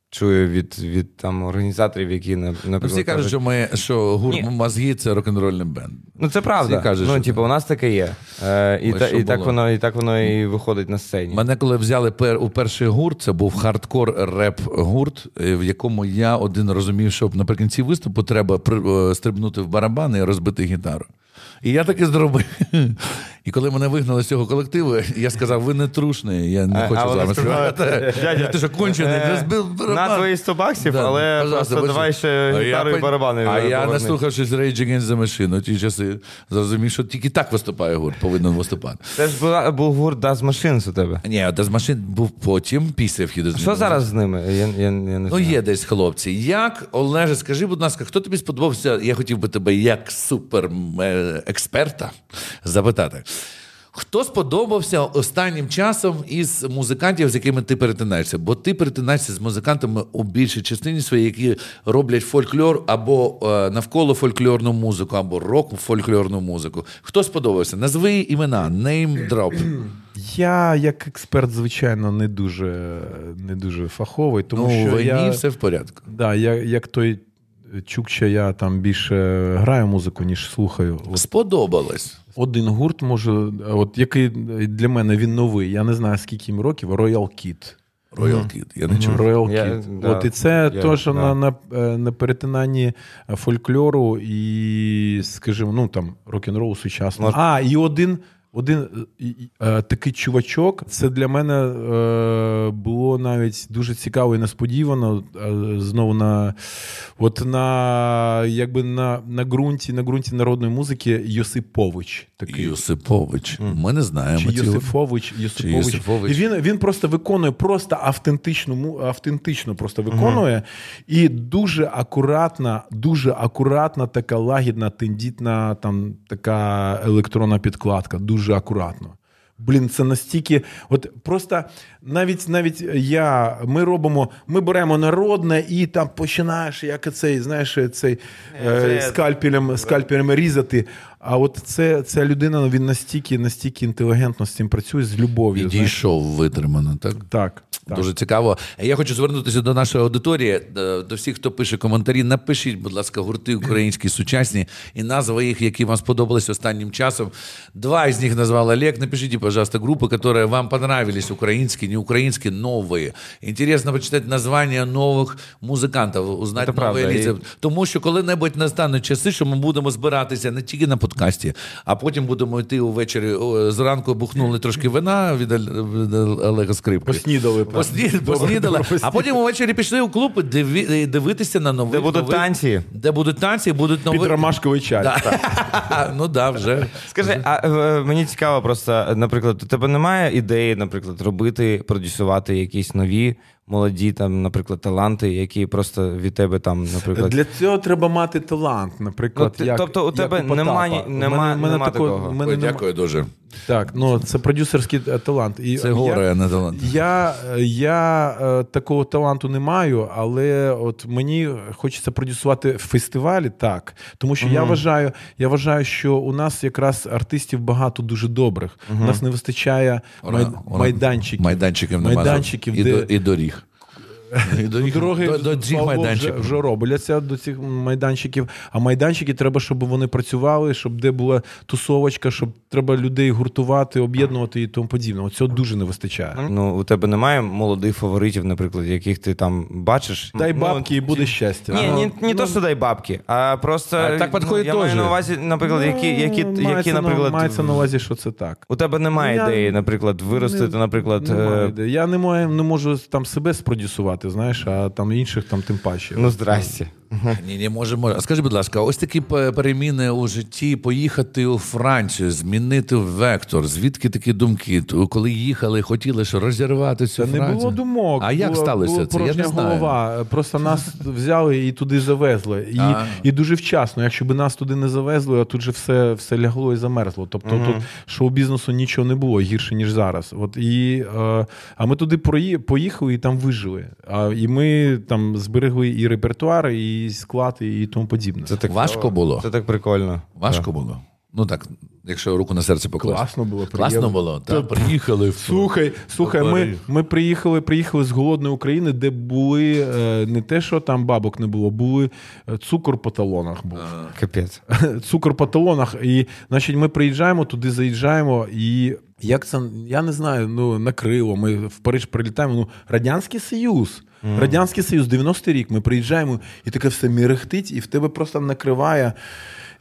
Чую від, від там організаторів, які на- наприклад. Ну, всі кажуть, кажуть, що ми що гурт мозги це рок-н-рольний бенд. Ну це правда. Всі кажуть, ну, що типу, у нас таке є. Е, і, Ой, та, і, так воно, і так воно і виходить на сцені. Мене коли взяли пер, у перший гурт, це був хардкор реп гурт, е, в якому я один розумів, що наприкінці виступу треба при- е, стрибнути в барабани і розбити гітару. І я таки зробив. І коли мене вигнали з цього колективу, (laughs) я сказав: ви не трушний, я не А- хочу а з вами співати. (laughs) Ти що кончений, е, барабан. На твої 100 баксів, Да, але просто давай ще гітару і барабани. А я, наслухавшись Rage Against the Machine у ті часи, зрозумів, що тільки так виступає гурт, повинен виступати. Це ж була, був гурт Das Machines у тебе. Ні, з машин був потім, після вхіду Що зараз з ними? Я, я, я не Ну, є десь хлопці. Як, Олеже, скажи, будь ласка, хто тобі сподобався? Я хотів би тебе як супер-експерта запитати. Хто сподобався останнім часом із музикантів, з якими ти перетинаєшся? Бо ти перетинаєшся з музикантами у більшій частині своїй, які роблять фольклор або е, навколо фольклорну музику, або рок-фольклорну музику. Хто сподобався? Назви імена, name drop. Я, як експерт, звичайно, не дуже, не дуже фаховий, тому ну, що в війні я, все в порядку. да, я, як той Чукча, я там більше граю музику, ніж слухаю. От Сподобалось. один гурт може, от який для мене він новий. Я не знаю, скільки їм років, Royal Kid. Royal Kid. Я не чув. Royal Kid. да, От і це я- теж да. на, на, е, на перетинанні фольклору і, скажімо, ну там рок-н-ролу сучасного. А, і один. Один е, е, такий чувачок, це для мене е, було навіть дуже цікаво і несподівано. Знову на от на якби на, на ґрунті на ґрунті народної музики Йосипович. Такий. Юсипович. Ми не знаємо. Чи. Йосифович, Йосипович. Йосифович. І він, він просто виконує просто автентичну, му- автентично просто виконує. І дуже акуратна, дуже акуратна, така лагідна, тендітна, там така електронна підкладка. Дуже акуратно. Блін, це настільки. От просто навіть навіть я, ми робимо, ми беремо народне і там починаєш, як цей, знаєш, цей е, скальпелем, скальпелем різати. А от це, ця людина він настільки, настільки інтелігентно з цим працює, з любов'ю. І знаєш. дійшов витримано, так? Так, так. Дуже цікаво. Я хочу звернутися до нашої аудиторії, е, до всіх, хто пише коментарі. Напишіть, будь ласка, гурти українські сучасні і назви їх, які вам сподобались останнім часом. Два из них назвал Олег. Напишите, пожалуйста, группы, которые вам понравились, украинские, не украинские, новые. Интересно почитати названня нових музикантів, узнати Це правда. нові лиця. І- Тому що коли-небудь настануть часи, що ми будемо збиратися не тільки на подкасті, а потім будемо йти увечері. Зранку бухнули трошки вина від Олега Скрипки. Поснідали. Посні... Поснідали, а потім увечері пішли у клуб диві... дивитися на нових. Де будуть нових- танці. Де будуть танці, будуть нові. Під ромашковий чай. Да. (laughs) ну да, вже. Скажи, а е, мені цікаво просто, наприклад, у тебе немає ідеї, наприклад, робити, продюсувати якісь нові молоді, там, наприклад, таланти, які просто від тебе там, наприклад. Для цього треба мати талант, наприклад. Ну, ти- як, тобто у як тебе Потапа. нема нема- мене- нема такого- такого. мене Ой, нема- дякую дуже. Так, ну це продюсерський е, талант. І Це горе, а не талант. Я, я е, такого таланту не маю, але от мені хочеться продюсувати фестивалі так. Тому що я вважаю, я вважаю, що у нас якраз артистів багато дуже добрих. У нас не вистачає май, Ура, майданчиків. Майданчиків немає. Майданчиків, і, де- до, і доріг. І доріг Дороги до, до цих майданчиків. Вже, вже робляться до цих майданчиків. А майданчики треба, щоб вони працювали, щоб де була тусовочка, щоб треба людей гуртувати, об'єднувати і тому подібне. От Цього дуже не вистачає. Ну, у тебе немає молодих фаворитів, наприклад, яких ти там бачиш. Дай Ну, бабки і буде щастя. Ні, Ну, ні, не то, що дай бабки, а просто А так підходить я маю на увазі, наприклад, які, які, ну, які, наприклад, мається на увазі, що це так. у тебе немає Я- ідеї, наприклад, виростити, Не- наприклад, немає е, ідеї. Я не маю, не можу там себе спродюсувати, знаєш, а там інших там тим паче. ну здрасте. Ні, ні, може, може. А Скажи, будь ласка, ось такі переміни у житті, поїхати у Францію, змінити вектор. Звідки такі думки? Коли їхали, хотіли ж розірвати цю Та не було думок. А як була, сталося була це? Я не знаю. голова. Просто нас взяли і туди завезли. І, А. і дуже вчасно. Якщо б нас туди не завезли, а тут же все, все лягло і замерзло. Тобто тут шоу-бізнесу нічого не було гірше, ніж зараз. От, і, е, а ми туди поїхали і там вижили. А, і ми там зберегли і репертуар, і склад, і тому подібне. Це так Важко було? Це так прикольно. Важко було. Ну так, Якщо руку на серце покласти. Класно було, Класно було. Та, приїхали. в- Слухай, слухай, ми, ми приїхали, приїхали з голодної України, де були е, не те, що там бабок не було, були е, цукор по талонах. Був. Капець. Цукор по талонах. І значить, ми приїжджаємо, туди заїжджаємо, і як це я не знаю, ну накрило. Ми в Париж прилітаємо. Ну, Радянський Союз. Радянський Союз, 90-й рік. Ми приїжджаємо, і таке все мерехтить, і в тебе просто накриває.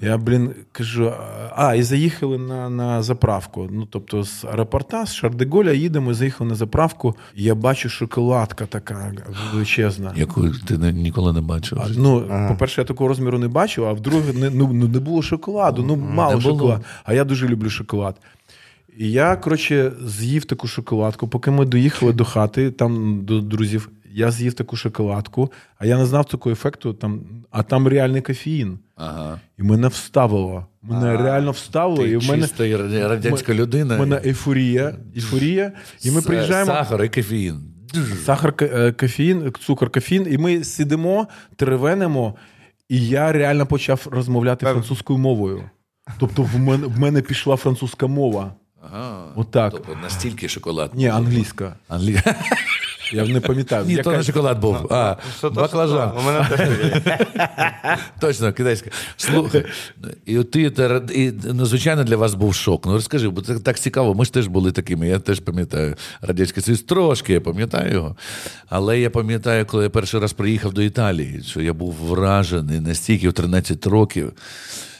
Я, блін, кажу, а, і заїхали на, на заправку. Ну, тобто, з аеропорта, з Шардеголя їдемо, заїхали на заправку, і я бачу шоколадка така величезна. Яку ти не- ніколи не бачив. А, Ну, по-перше, я такого розміру не бачив, а вдруге, не, ну, ну, не було шоколаду, ну мало шоколаду. А я дуже люблю шоколад. І я, коротше, з'їв таку шоколадку, поки ми доїхали до хати, там до друзів, я з'їв таку шоколадку, а я не знав такого ефекту, там, а там реальний кофеїн. Ага. І мене вставило. Мене реально вставило, Ти і в мене, чиста радянська людина. в мене ейфорія. ейфорія. І ми приїжджаємо. Сахар і кофеїн. Сахар, е, кофеїн, цукор, кофеїн, і ми сидимо, теревенимо, і я реально почав розмовляти французькою мовою. Тобто в мене, в мене пішла французька мова. Ага. Отак. Тобто настільки шоколад. Ні, англійська. Англі... Я не пам'ятаю. Ні, то не шоколад був. А, Що то, баклажан. У мене теж. (laughs) Точно, китайська. Слухай, і ти, і, ну, звичайно, для вас був шок. Ну розкажи, бо це так цікаво. Ми ж теж були такими. Я теж пам'ятаю Радянський Союз трошки, я пам'ятаю його. Але я пам'ятаю, коли я перший раз приїхав до Італії, що я був вражений настільки в 13 років.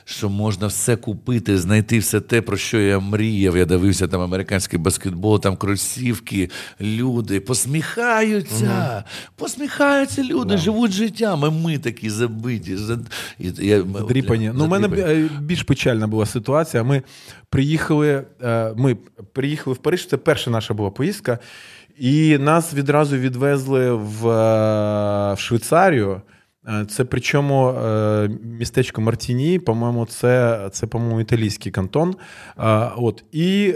Що можна все купити, знайти все те, про що я мріяв. Я дивився там американський баскетбол, там кросівки, люди посміхаються, посміхаються люди, живуть життям. А ми такі забиті. за- І, я, Дріпані. Ну, у мене е, більш печальна була ситуація. Ми приїхали, е, ми приїхали в Париж, це перша наша була поїздка, і нас відразу відвезли в, е, в Швейцарію. Е, Це причому е, містечко Мартіні, по-моєму, це, це по-моєму, італійський кантон. Е, От. І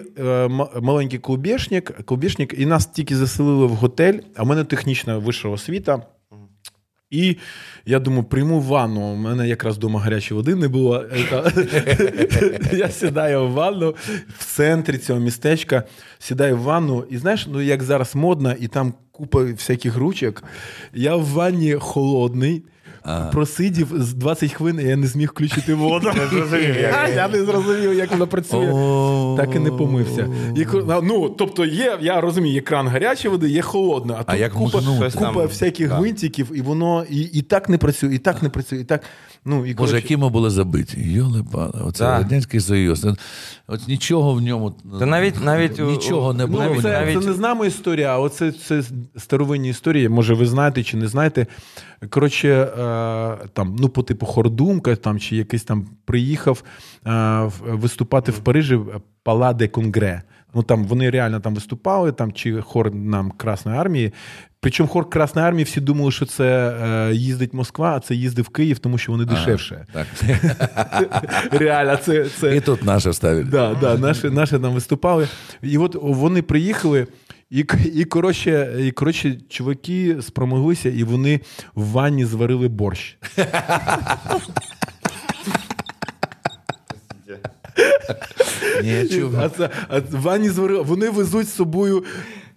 маленький клубешник, клубешник, і нас тільки заселили в готель, а в мене технічна вища освіта. І я думаю, прийму ванну. У мене якраз вдома гарячої води не було. Я сідаю в ванну в центрі цього містечка, сідаю в ванну, і знаєш, ну як зараз модно, і там купа всяких ручок. Я в ванні холодний. Просидів з 20 хвилин, і я не зміг включити воду. (laughs) Я не зрозумів, як вона працює. Так і не помився. Ну, тобто є, я розумію, є кран гарячої води, є холодна, а, А тут купа, всяких гвинтиків, і воно і так не працює, і так не працює, і так. Ну, і, Боже, які ми були забиті. Йоли пали. Оце Да. Радянський Союз. От нічого в ньому. Та навіть- навіть нічого не Ну, було. навіть- це, навіть- це не з нами історія, а оце це старовинні історії. Може, ви знаєте чи не знаєте. Коротше, е, там, ну, по типу Хордумка, там, чи якийсь там приїхав е, виступати в Парижі Пала де Конгре. Ну там вони реально там виступали, там чи хор нам Красної армії. Причому хор Красної армії всі думали, що це е, їздить Москва, а це їздив Київ, тому що вони дешевше. Так. (laughs) Реально, це, це... І тут наше вставили. Да, да, наші, наші там виступали. І от вони приїхали, і, і, коротше, і коротше, чуваки спромоглися, і вони в ванні зварили борщ. (laughs) Ні, чув. А це а в ванні зварили. Вони везуть з собою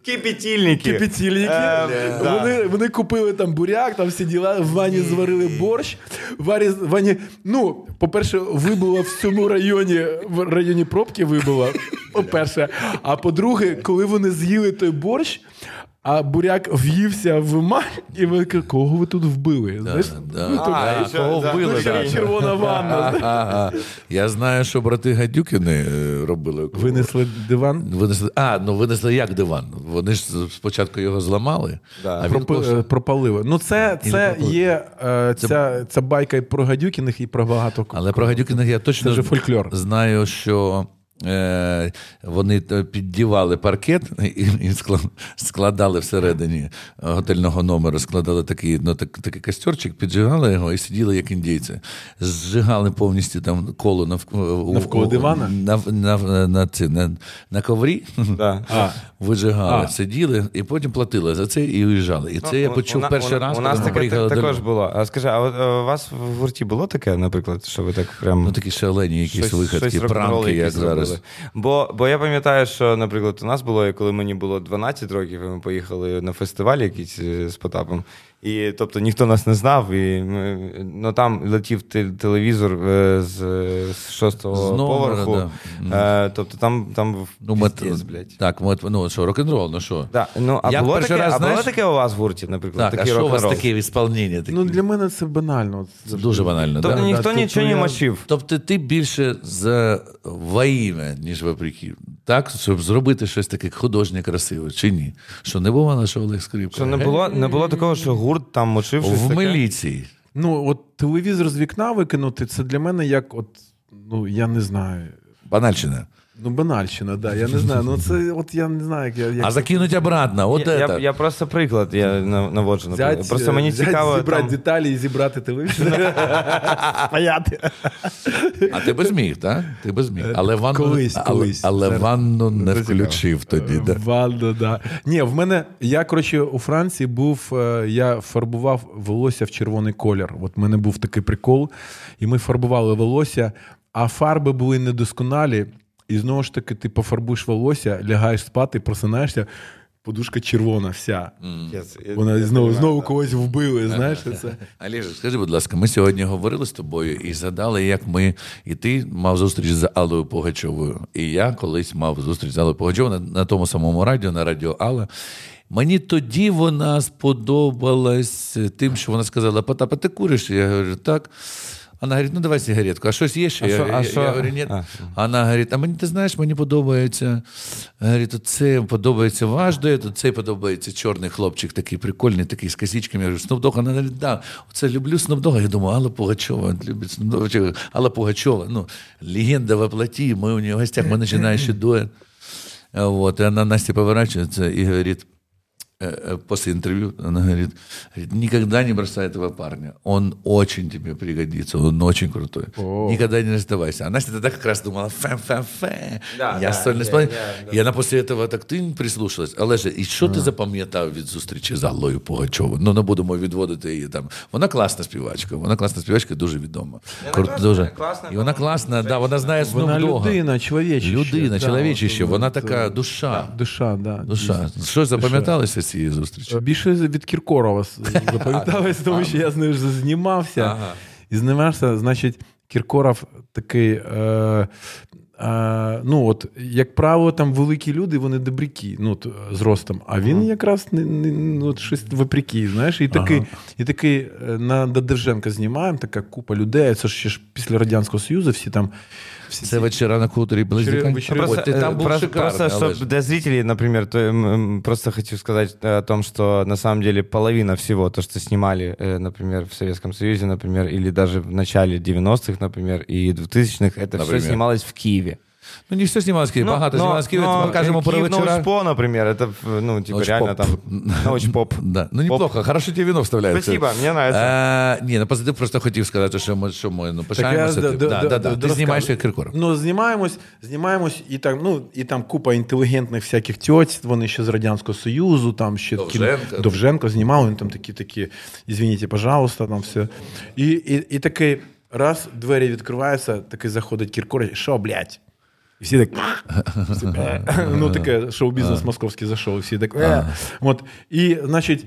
Кипітільники. кипятильники. Е, да. Вони, вони купили там буряк, там всі діла, в ванні зварили борщ. Варі- в ванні, ну, по-перше, вибило в цьому районі, в районі пробки вибило. (laughs) По-перше. А по-друге, коли вони з'їли той борщ, а буряк в'ївся в емаль, і ви кого ви тут вбили? Знаєш? А, кого червона ванна. (laughs) Я знаю, що брати Гадюкіни е, робили. Винесли диван. Винесли, а, ну винесли як диван. Вони ж спочатку його зламали, Да. а е, пропалили. Ну, це, це є е, ця, ця байка і про Гадюкіних, і про багато. Але про Гадюкіних я точно Це вже фольклор. знаю, що вони піддівали паркет і, і скла- складали всередині готельного номеру, складали такий, ну, так, такий костюрчик, піджигали його і сиділи як індійці. Зжигали повністю там коло навколо, Навколо дивана? На, на, на, на, ці- на, на коврі. Да. (laughs) А, Вижигали, А. сиділи і потім платили за це і уїжджали. І це я Ну, почув у перший у, раз, У нас таке так- також було. А скажи, а от, е, у вас в гурті було таке, наприклад, що ви так прям. Ну такі шалені якісь виходки, рок-н-ролли пранки, як зараз. Зробили. Бо, бо я пам'ятаю, що, наприклад, у нас було, коли мені було 12 років, і ми поїхали на фестиваль якийсь е, з Потапом. І тобто ніхто нас не знав, і ми, ну там летів телевізор е, з, з шостого поверху. да. Е, тобто там, там Ну, ми, піздець, блядь. так, ми, ну що, рок-н-рол, ну що? Да, ну, а Я було таке, раз, а було таке у вас в гурті, наприклад, Так, а що у вас таке відсполнення? Такі? ну для мене це банально. Це дуже банально, Тобто да? ніхто Да, нічого тобто не мочив. Тобто ти більше за во ім'я, ніж вопреки. Так, щоб зробити щось таке художнє, красиве, чи ні? Що не було нашого Олег Скрипка? Що не було, не було такого, що гурт там мочив щось в таке? міліції. Ну, от телевізор з вікна викинути, це для мене як, от, ну, я не знаю. Банальщина. Ну, банальщина, да. Я не знаю. Ну, це от я не знаю, як я. Як... А закинуть обратно, от я, я, я просто приклад я нав- наводжу. Взять, просто мені взять, цікаво. зібрати Там... деталі і зібрати телевізор. (laughs) Спаяти. А ти би зміг, так? Ти би зміг. Але ванну, Колись, колись. але Зараз. ванну не включив тоді. Да. Ванна, да. Ні, в мене, я, коротше, у Франції був, е, я фарбував волосся в червоний колір. От в мене був такий прикол, і ми фарбували волосся, а фарби були недосконалі. І знову ж таки, ти пофарбуєш волосся, лягаєш спати, просинаєшся, подушка червона вся. Я- Вона я знову, знову да. когось вбили, знаєш, це. Олеже, скажи, будь ласка, ми сьогодні говорили з тобою і згадали, як ми і ти мав зустріч з Аллою Пугачовою. І я колись мав зустріч з Аллою Пугачовою на, на тому самому радіо, на радіо Алла. Мені тоді вона сподобалась тим, що вона сказала: Потапа, ти куриш? Я говорю, так. Вона говорить, ну давай сигаретку. А щось є ще? А я, що- а я, що? я говорю, ні. А. А Вона говорить, а мені ти знаєш, мені подобається. Говорить, це подобається ваш дует, цей подобається чорний хлопчик, такий прикольний, такий з косичками. Я говорю, Снупдог, вона говорить, да, це люблю Снупдога. Я думаю, Алла Пугачова, любить Снупдога. Чи Алла Пугачова, ну, легенда воплоті, ми у нее в гостях, мы начинающий дуэт. Вот, и она Настя поворачивается и говорит, э, э, после интервью, она говорит, говорит, никогда не бросай этого парня. Он очень тебе пригодится, он очень крутой. Никогда не расставайся. А Настя тогда как раз думала, фе-фе-фе, Да, я да, сольный я- исполнитель. я- И она после этого так ти прислушалась. Олеже, і що ти запам'ятав від зустрічі з Аллою Пугачовою? Ну, не будемо відводити її там. Вона класна співачка, вона класна співачка, дуже відома. Кру- класна, дуже. класна, І вона класна, да, вона знає Вона Snoop Dogg. людина, чоловічище. Людина, Да, чоловічище, от, вона от, така е, душа. Душа, да. Душа. Що запам'яталося з цієї зустрічі? Більше від Кіркорова запам'яталось, (laughs) тому що я з нею знімався. І знімався, значить, Кіркоров такий. Е, е, ну, от, як правило, там великі люди, вони добряки, ну, от, з ростом. А він якраз не, не, ну, от щось вопреки, знаєш, і такий, і такий е, на Додерженка знімаємо, така купа людей. Це ж ще ж після Радянського Союзу всі там. Всі, Це вечора на хуторі Близнюка? вечори- От ти там э, був просто, шикарний, просто але ж. чтобы для зрителей, например, то, м, м, просто хочу сказать э, о том, что на самом деле половина всего, то, что снимали, э, например, в Советском Союзе, например, или даже в начале 90-х, например, и 2000-х, это Например. все снималось в Киеве. Ну, не все знімалось в багато знімалось в Києві. Ми кажемо про Киев вечора. Научпо, например, это, ну, типа, Научпоп. реально там научпоп. (laughs) Да. Ну, неплохо, хорошо тебе вино вставляється. Спасибо, мне нравится. Е, ні, ну позитив просто хотів сказати, що ми, що ми ну, пишаємося. я тим. д- да, да, да. Ти знімаєшся як Киркоров. Ну, знімаємось, знімаємось, і там, ну, і там купа інтелігентних всяких тьоть, вони ще з Радянського Союзу, там ще такі- Довженко. Довженко знімали, вони там такі, такі, извините, пожалуйста, там все. І, і, і такий раз двері відкриваються, такий заходить Кіркор, що, блядь? І всі так. всі, «Е». (laughs) ну, таке шоу-бізнес московський зайшов, і всі так. «Е». От, і, значить,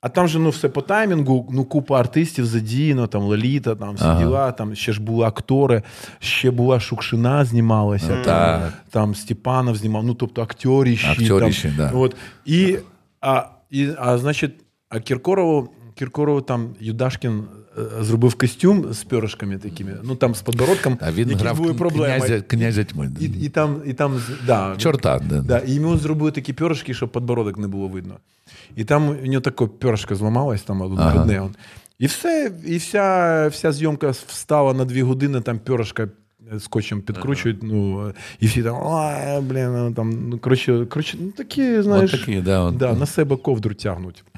а там же ну, все по таймінгу, ну, купа артистів задіяно, там Лоліта, там всі діла, там ще ж були актори, ще була Шукшина знімалася, там, там Степанов знімав, ну, тобто акторіщі. Акторіщі, там, да. От, і, а, і, а, значить, а Кіркорову, Кіркорову там Юдашкін е, зробив костюм з перышками такими, ну там з подбородком, А він які грав були проблеми. князя, князя тьми. І, і там, і там, з- да, Чорта, да. Да, і йому зробили такі перышки, щоб подбородок не було видно. І там у нього таке перышко зламалось, там одне. Ага. одне. он. І все, і вся, вся зйомка встала на дві години, там перышко скотчем підкручують. Ну, і всі там, ой, блін, ну, там, ну, коротше, коротше, ну такі, знаєш, От такі, да, от. да, на себе ковдру тягнуть. (laughs)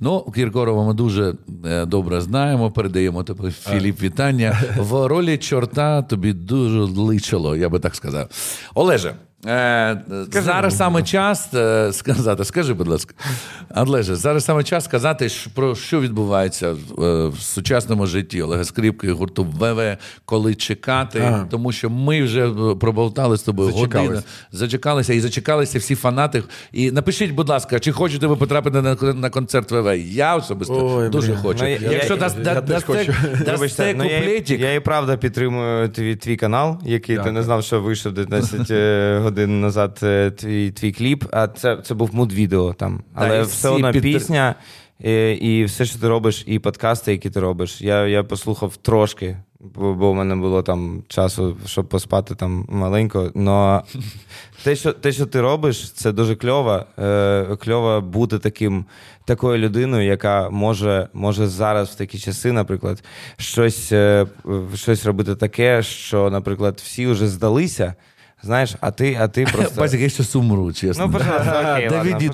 Ну, Кіркорова ми дуже е, добре знаємо. Передаємо тобі Філіп вітання. (laughs) В ролі чорта тобі дуже личило, я би так сказав. Олеже. Е, зараз саме час е, сказати, скажи, будь ласка, Олеже, зараз саме час сказати, що- про що відбувається в, е, в сучасному житті Олега Скрипки, гурту ВВ, коли чекати, Ага. тому що ми вже проболтали з тобою Зачекались. годину, зачекалися і зачекалися всі фанати. І напишіть, будь ласка, чи хочете ви потрапити на, на концерт ВВ? Я особисто Ой, дуже хочу. Ну, я- Якщо я- дасть я да, теж дасте, хочу. дасте ну, куплетик, я і правда підтримую твій, твій канал, який ти не знав, що вийшов 19 е, (laughs) годин назад е, твій, твій кліп. А це, це був муд-відео там. Але і все одно підтр- пісня. е, І все, що ти робиш, і подкасти, які ти робиш. Я, я послухав трошки, бо, бо в мене було там часу, щоб поспати там маленько. Но те, що, те, що ти робиш, це дуже кльово. Е, кльово бути таким, такою людиною, яка може, може зараз в такі часи, наприклад, щось, е, щось робити таке, що, наприклад, всі вже здалися. Знаєш, а ти, а ти (laughs) просто. Пасік, я щас умру, чесно. Ну, пожалуйста, окей, Доведи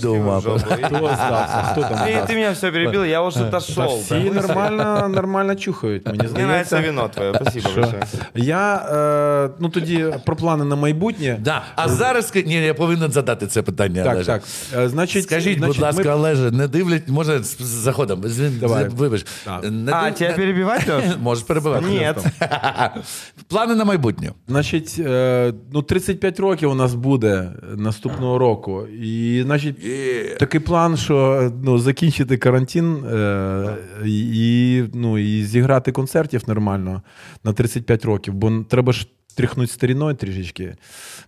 ладно, здався? Там Ты, ты меня все перебил, я уже дошел. Всі нормально, нормально чухають, мені Мне нравится здається. вино твое, спасибо большое. Я е, ну тоді про плани на майбутнє. Да. А зараз ні, я повинен задати це питання. Так, так. Е, Значить, Скажіть, будь ласка, Олеже, не дивлять, може з заходом. Давай. Вибач. А, див- тебя не- (laughs) Можеш перебивати. Нет. (laughs) Плани на майбутнє. Значить, е, ну 35 років у нас буде наступного року. І, значить, такий план, що ну, закінчити карантин е, і, ну, і зіграти концертів нормально на 35 років, бо треба ж тряхнути старіною трішечки,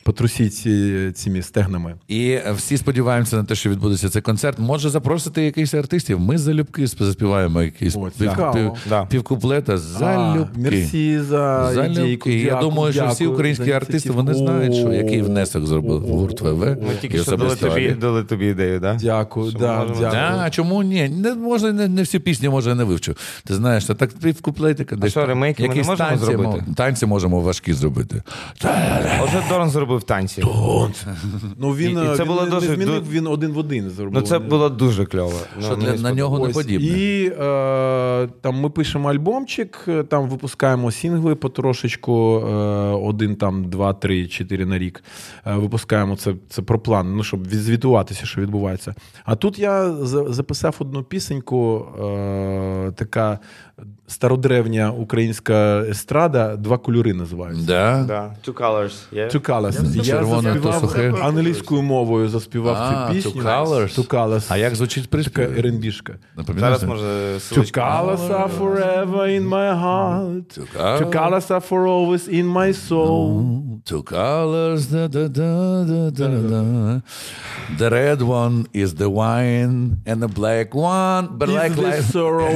потрусіть ці, цими стегнами. І всі сподіваємося на те, що відбудеться цей концерт. Може запросити якихось артистів. Ми залюбки заспіваємо якийсь О, пів, пів, Да. півкуплета. Залюбки. А, мерсі за Залюбки. ідейку. Я Дякую, думаю, що всі українські артисти вони знають, що який внесок зробив гурт ВВ. Ми тільки що дали тобі, дали тобі ідею, да? Дякую, да, можемо дякую. Да, чому ні? Не, може, не, не всі пісні може я не вивчу. Ти знаєш, так пів куплетика. десь що, ремейки ми не можемо танці, зробити? Танці можемо важкі зробити. Оце Дорн зробив танці. Ну він, І- і це він було не дуже- змінив, ду- він один в один зробив. Ну це було дуже кльово. Ну, Що для, мені на нього не Ось. подібне. І е, там ми пишемо альбомчик, е, там випускаємо сінгли потрошечку, е, один, там, два, три, чотири на рік. Е, випускаємо це, це про план, ну, щоб відзвітуватися, що відбувається. А тут я за- записав одну пісеньку, е, така стародревня українська естрада, два кольори називаються. Да? Да. Two colors. Yeah. Two Colors. Я Червоне, то сухе. англійською мовою заспівав А, цю пісню. Two Colors. Two Colors. А як звучить приспів? R&B-шка. Напоминаєш? Зараз може Two colors are forever in my heart. Two colors. Two colors are for always in my soul. Two colors, da, da, da, da, da, da. The red one is the wine, and the black one, black the light- sorrow.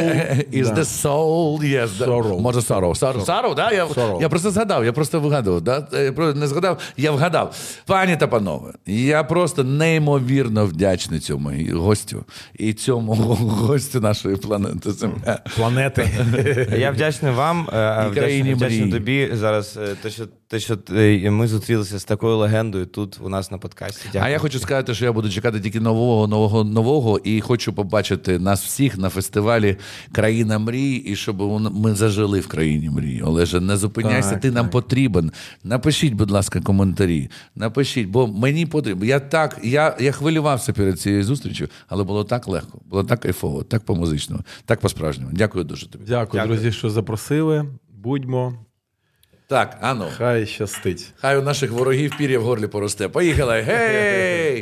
is the soul. Yes, Sorrow. Може, sorrow. Sorrow, sorrow, да? Я, Sorrow. я просто згадав, я просто вигадував. Да? Я просто не згадав, я вгадав. Пані та панове, я просто неймовірно вдячний цьому гостю і цьому (laughs) гостю нашої планети Земля. Планети. Я вдячний вам, е, І країні вдячний, вдячний мрій. тобі зараз. е, Те, що те, що е, ми зустрілися з такою легендою тут у нас на подкасті. Дякую. А я хочу сказати, що я буду чекати тільки нового, нового, нового, і хочу побачити нас всіх на фестивалі Країна мрій, і щоб ми зажили в країні мрій. Олеже, не зупиняйся, Так, ти нам потрібен. Напишіть, будь ласка, коментарі. Напишіть, бо мені потрібно. Я так, я, я хвилювався перед цією зустрічю, але було так легко, було так кайфово, так по-музичному, так по-справжньому. Дякую дуже тобі. Дякую, друзі, що запросили. Будьмо. Так, ану, Хай щастить. хай у наших ворогів пір'я в горлі поросте. Поїхали. (laughs) Гей!